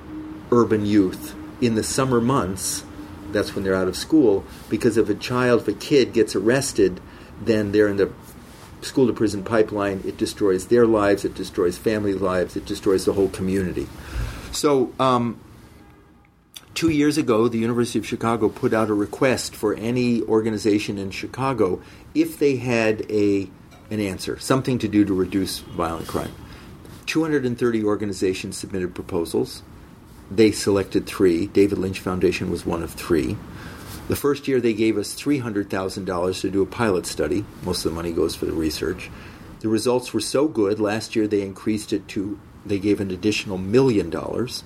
urban youth in the summer months. That's when they're out of school. Because if a child, if a kid gets arrested, then they're in the school to prison pipeline. It destroys their lives, it destroys family lives, it destroys the whole community. So, um, two years ago, the University of Chicago put out a request for any organization in Chicago if they had a an answer, something to do to reduce violent crime. 230 organizations submitted proposals. They selected three. David Lynch Foundation was one of three. The first year they gave us $300,000 to do a pilot study. Most of the money goes for the research. The results were so good, last year they increased it to, they gave an additional million dollars.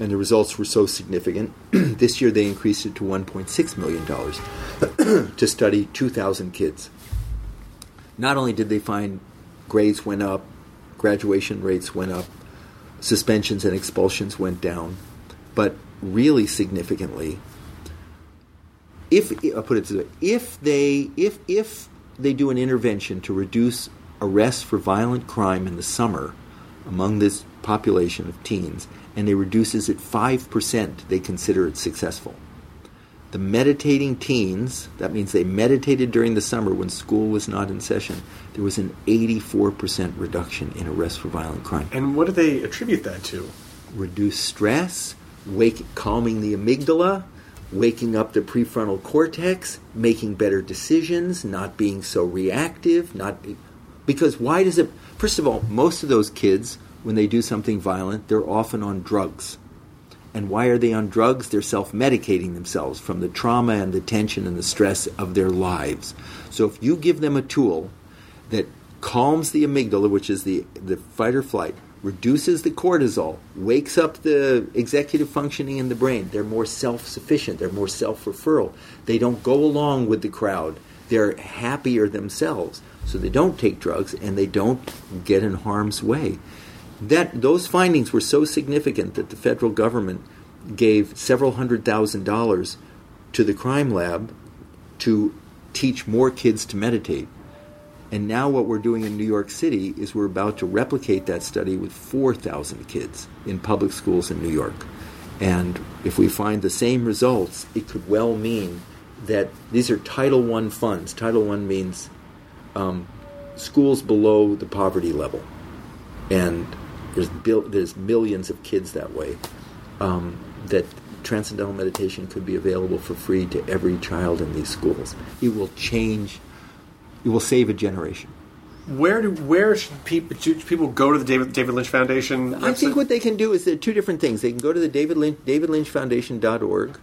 And the results were so significant. [CLEARS THROAT] this year they increased it to $1.6 million [CLEARS THROAT] to study 2,000 kids. Not only did they find grades went up, graduation rates went up, suspensions and expulsions went down, but really significantly, if I'll put it this way, if they if if they do an intervention to reduce arrests for violent crime in the summer among this population of teens, and they reduces it five percent, they consider it successful. The meditating teens, that means they meditated during the summer when school was not in session, there was an 84% reduction in arrests for violent crime And what do they attribute that to? reduce stress, wake, calming the amygdala, waking up the prefrontal cortex, making better decisions, not being so reactive, not because why does it first of all, most of those kids when they do something violent, they're often on drugs. And why are they on drugs? They're self-medicating themselves from the trauma and the tension and the stress of their lives. So if you give them a tool that calms the amygdala, which is the, the fight or flight, reduces the cortisol, wakes up the executive functioning in the brain. They're more self sufficient, they're more self referral. They don't go along with the crowd, they're happier themselves. So they don't take drugs and they don't get in harm's way. That, those findings were so significant that the federal government gave several hundred thousand dollars to the crime lab to teach more kids to meditate. And now, what we're doing in New York City is we're about to replicate that study with 4,000 kids in public schools in New York. And if we find the same results, it could well mean that these are Title I funds. Title I means um, schools below the poverty level. And there's, bil- there's millions of kids that way. Um, that transcendental meditation could be available for free to every child in these schools. It will change it will save a generation. Where do where should people should people go to the David David Lynch Foundation? I think what they can do is there are two different things. They can go to the David Lynch, davidlynchfoundation.org,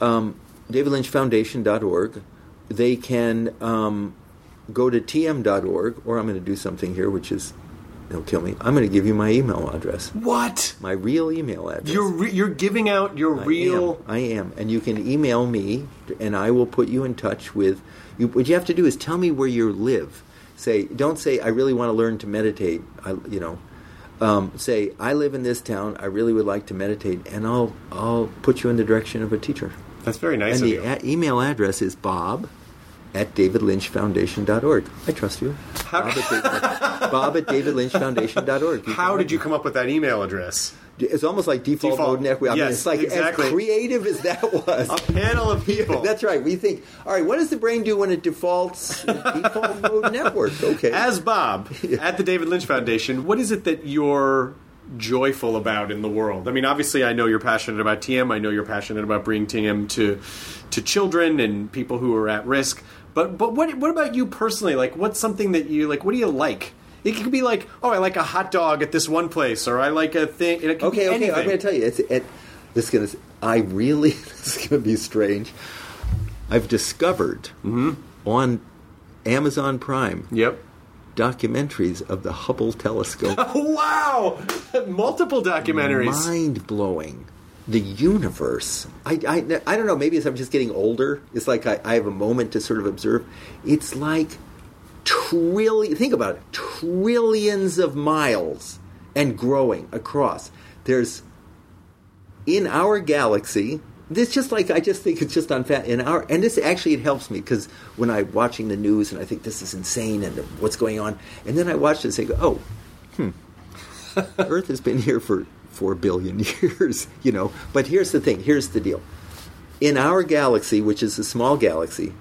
um, davidlynchfoundation.org. They can um, go to tm.org, or I'm going to do something here, which is, they'll kill me. I'm going to give you my email address, what my real email address. you're re- you're giving out your I real. am. I am, and you can email me, and I will put you in touch with. You, what you have to do is tell me where you live. Say, don't say I really want to learn to meditate. I, you know, um, say I live in this town. I really would like to meditate, and I'll I'll put you in the direction of a teacher. That's very nice and of the you. a- email address is bob at davidlynchfoundation.org. I trust you. How- Bob at, David, [LAUGHS] Bob at davidlynchfoundation.org. You How did you come up with that email address? It's almost like default, Default. mode network. I mean, Yes, it's like exactly. as creative as that [LAUGHS] was. A panel of people. [LAUGHS] That's right. We think, all right, what does the brain do when it defaults [LAUGHS] default mode network? Okay. As Bob at the David Lynch Foundation, what is it that you're joyful about in the world? I mean, obviously, I know you're passionate about TM. I know you're passionate about bringing TM to to children and people who are at risk. But but what what about you personally? Like, what's something that you like? What do you like It could be like, oh, I like a hot dog at this one place, or I like a thing. It could Okay, be okay. anything. I'm going to tell you. It's it, this is going to. I really. [LAUGHS] This is going to be strange. I've discovered Mm-hmm. on Amazon Prime Yep. documentaries of the Hubble telescope. [LAUGHS] wow! Multiple documentaries. Mind blowing. The universe. I, I, I don't know. Maybe as I'm just getting older, it's like I, I have a moment to sort of observe. It's like trillion. Think about it. Trillions of miles and growing across. There's in our galaxy. This just like I just think it's just unfa in our and this actually it helps me because when I'm watching the news and I think this is insane and what's going on and then I watch this and go oh hmm. [LAUGHS] Earth has been here for four billion [LAUGHS] years, you know. But here's the thing. Here's the deal. In our galaxy, which is a small galaxy,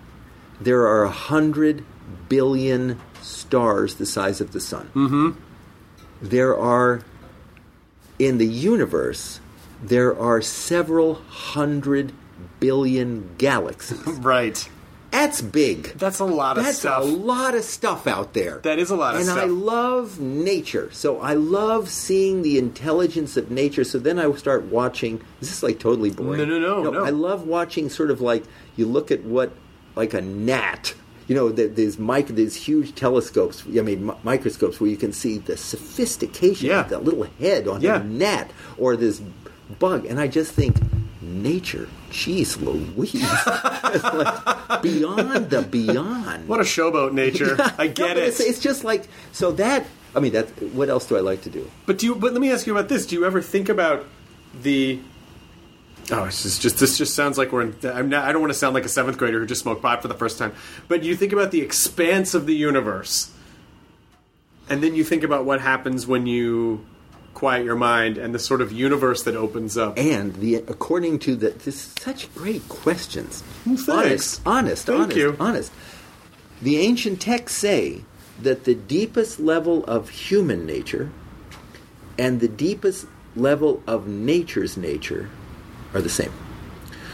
there are a hundred billion stars the size of the sun. Mm-hmm. There are in the universe there are several hundred billion galaxies. [LAUGHS] Right. That's big. That's a lot of That's stuff. That's a lot of stuff out there. That is a lot of and stuff. And I love nature. So I love seeing the intelligence of nature. So then I start watching. Is this like totally boring? No, no, no, no. I love watching sort of like you look at what like a gnat. You know, there's mic, there's huge telescopes. I mean, mi- microscopes where you can see the sophistication Yeah. of that little head on Yeah. a gnat or this bug, and I just think nature. Jeez, Louise, [LAUGHS] like beyond the beyond. What a showboat nature. [LAUGHS] I get but it. It's, it's just like so that. I mean, that. What else do I like to do? But do you? But let me ask you about this. Do you ever think about the? Oh, it's just, just this just sounds like we're. In, I'm not, I don't want to sound like a seventh grader who just smoked pot for the first time. But you think about the expanse of the universe, and then you think about what happens when you quiet your mind and the sort of universe that opens up. And the according to the this such great questions. thanks. Honest, honest, Thank honest, you. honest. The ancient texts say that the deepest level of human nature and the deepest level of nature's nature are the same.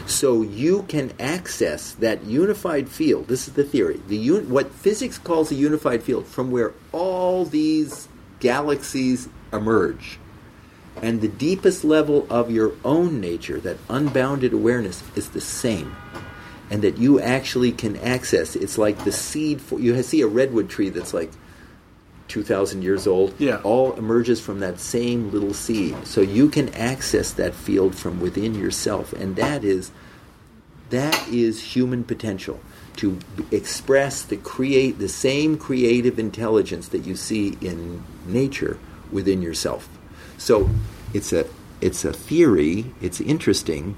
So you can access that unified field. This is the theory. The un- what physics calls a unified field from where all these galaxies emerge. And the deepest level of your own nature, that unbounded awareness, is the same. And that you actually can access. It's like the seed for you see a redwood tree that's like 2,000 years old. Yeah. All emerges from that same little seed. So you can access that field from within yourself. And that is that is human potential to express the create the same creative intelligence that you see in nature within yourself. So it's a it's a theory. It's interesting,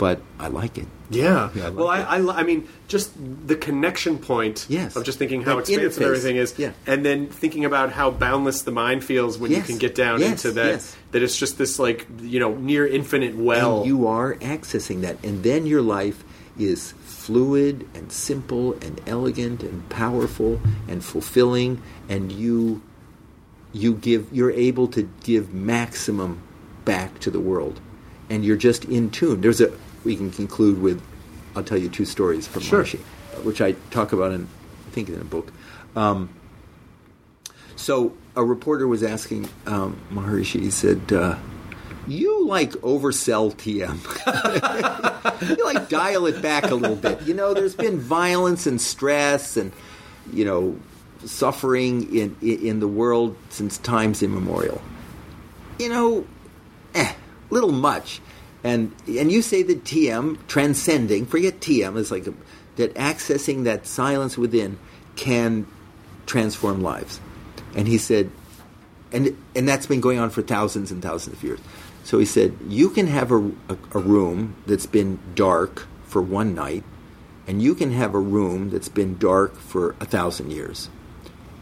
but I like it. Yeah. [LAUGHS] Yeah, I like well, I. I, I mean, just the connection point Yes. of just thinking how That expansive interface. everything is, Yeah. and then thinking about how boundless the mind feels when you can get down Yes, into that. yes. That it's just this like you know near infinite well. and you are accessing that and then your life is fluid and simple and elegant and powerful and fulfilling and you you give you're able to give maximum back to the world and you're just in tune there's a we can conclude with i'll tell you two stories from Sure. Maharishi, which i talk about in i think in a book um, so a reporter was asking um, Maharishi, he said, uh, you like oversell TM. [LAUGHS] you like dial it back a little bit. You know, there's been violence and stress and, you know, suffering in, in, in the world since times immemorial. You know, eh, little much. And, and you say that TM, transcending, forget TM, is like a, that accessing that silence within can transform lives. And he said, and and that's been going on for thousands and thousands of years. So he said, you can have a, a, a room that's been dark for one night, and you can have a room that's been dark for a thousand years,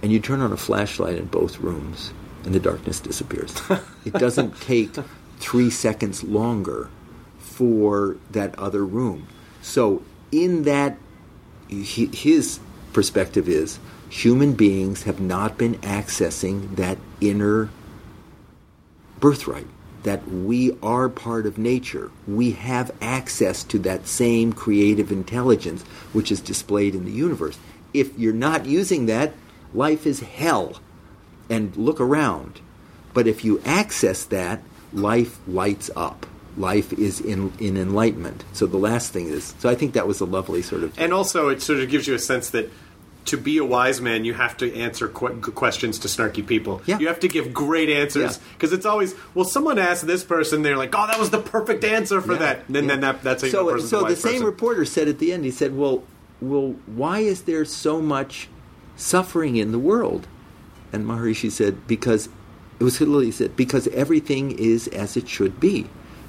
and you turn on a flashlight in both rooms, and the darkness disappears. [LAUGHS] it doesn't take three seconds longer for that other room. So in that his perspective is human beings have not been accessing that inner birthright that we are part of nature we have access to that same creative intelligence which is displayed in the universe if you're not using that life is hell and look around. But if you access that, life lights up. Life is in, in enlightenment. So the last thing is. So I think that was a lovely sort of. And also, it sort of gives you a sense that to be a wise man, you have to answer qu- questions to snarky people. Yeah. You have to give great answers Yeah. because it's always well. Someone asked this person, they're like, "Oh, that was the perfect answer for Yeah, that." And then, yeah. then that, that's how so. a person's So the same person. reporter said at the end, he said, "Well, well, why is there so much suffering in the world?" And Maharishi said, "Because it was Hitler, he said because everything is as it should be."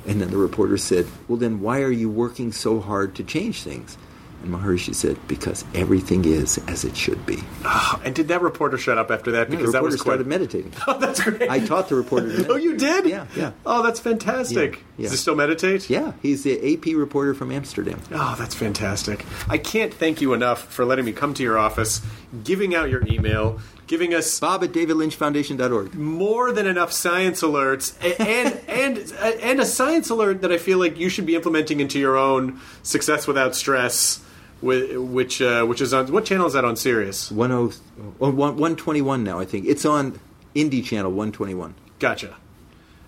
And then the reporter said, "Well, then why are you working so hard to change things?" And Maharishi said, "Because everything is as it should be." [SIGHS] And did that reporter shut up after that? Because that reporter was quite. started meditating. [LAUGHS] Oh, that's great. I taught the reporter. To [LAUGHS] Oh, you did? Yeah, yeah. Oh, that's fantastic. Yeah, yeah. Does he still meditate? Yeah, he's the AP reporter from Amsterdam. Oh, that's fantastic. I can't thank you enough for letting me come to your office, giving out your email, giving us Bob at davidlynchfoundation.org. more than enough science alerts and [LAUGHS] and and a science alert that I feel like you should be implementing into your own success without stress whi- which uh, which is on what channel is that on Sirius? 10, oh, one- 121 now, I think. It's on Indie Channel 121. Gotcha.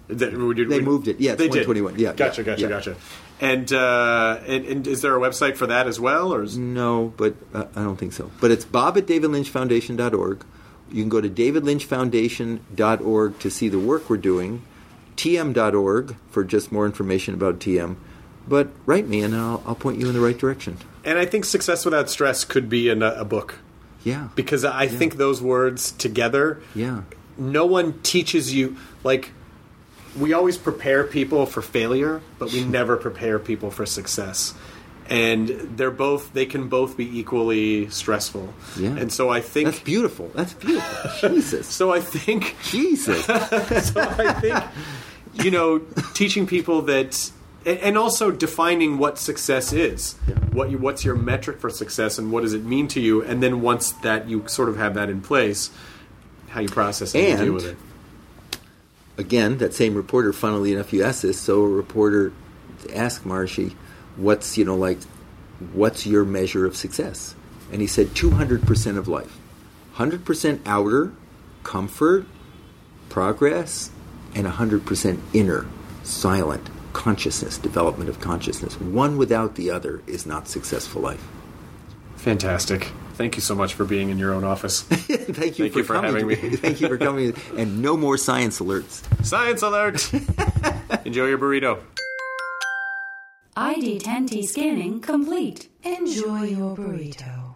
They, we did- They we- moved it. Yeah, they did. 121. Yeah, Gotcha, yeah, gotcha, yeah. gotcha. And, uh, and and is there a website for that as well, or is No, but uh, I don't think so. But it's bob at davidlynchfoundation.org. You can go to davidlynchfoundation.org to see the work we're doing, tm.org for just more information about TM. But write me and I'll, I'll point you in the right direction. And I think Success Without Stress could be in a, a book Yeah. because I think those words together, Yeah. no one teaches you like we always prepare people for failure, but we never prepare people for success. And they're both they can both be equally stressful. Yeah. And so I think That's beautiful. That's beautiful. [LAUGHS] Jesus. so I think Jesus. [LAUGHS] so I think you know teaching people that and also defining what success is what you, what's your metric for success and what does it mean to you and then once that you sort of have that in place how you process it and, And- deal with it again, that same reporter, funnily enough, you asked this. So a reporter asked Maharishi, "What's you know like, what's your measure of success?" And he said, 200 percent of life, hundred percent outer, comfort, progress, and hundred percent inner, silent consciousness, development of consciousness. One without the other is not successful life. fantastic thank you so much for being in your own office [LAUGHS] Thank you Thank for you for having me. [LAUGHS] Thank you for coming. And no more science alerts. science alert [LAUGHS] enjoy your burrito ID10T scanning complete. Enjoy your burrito.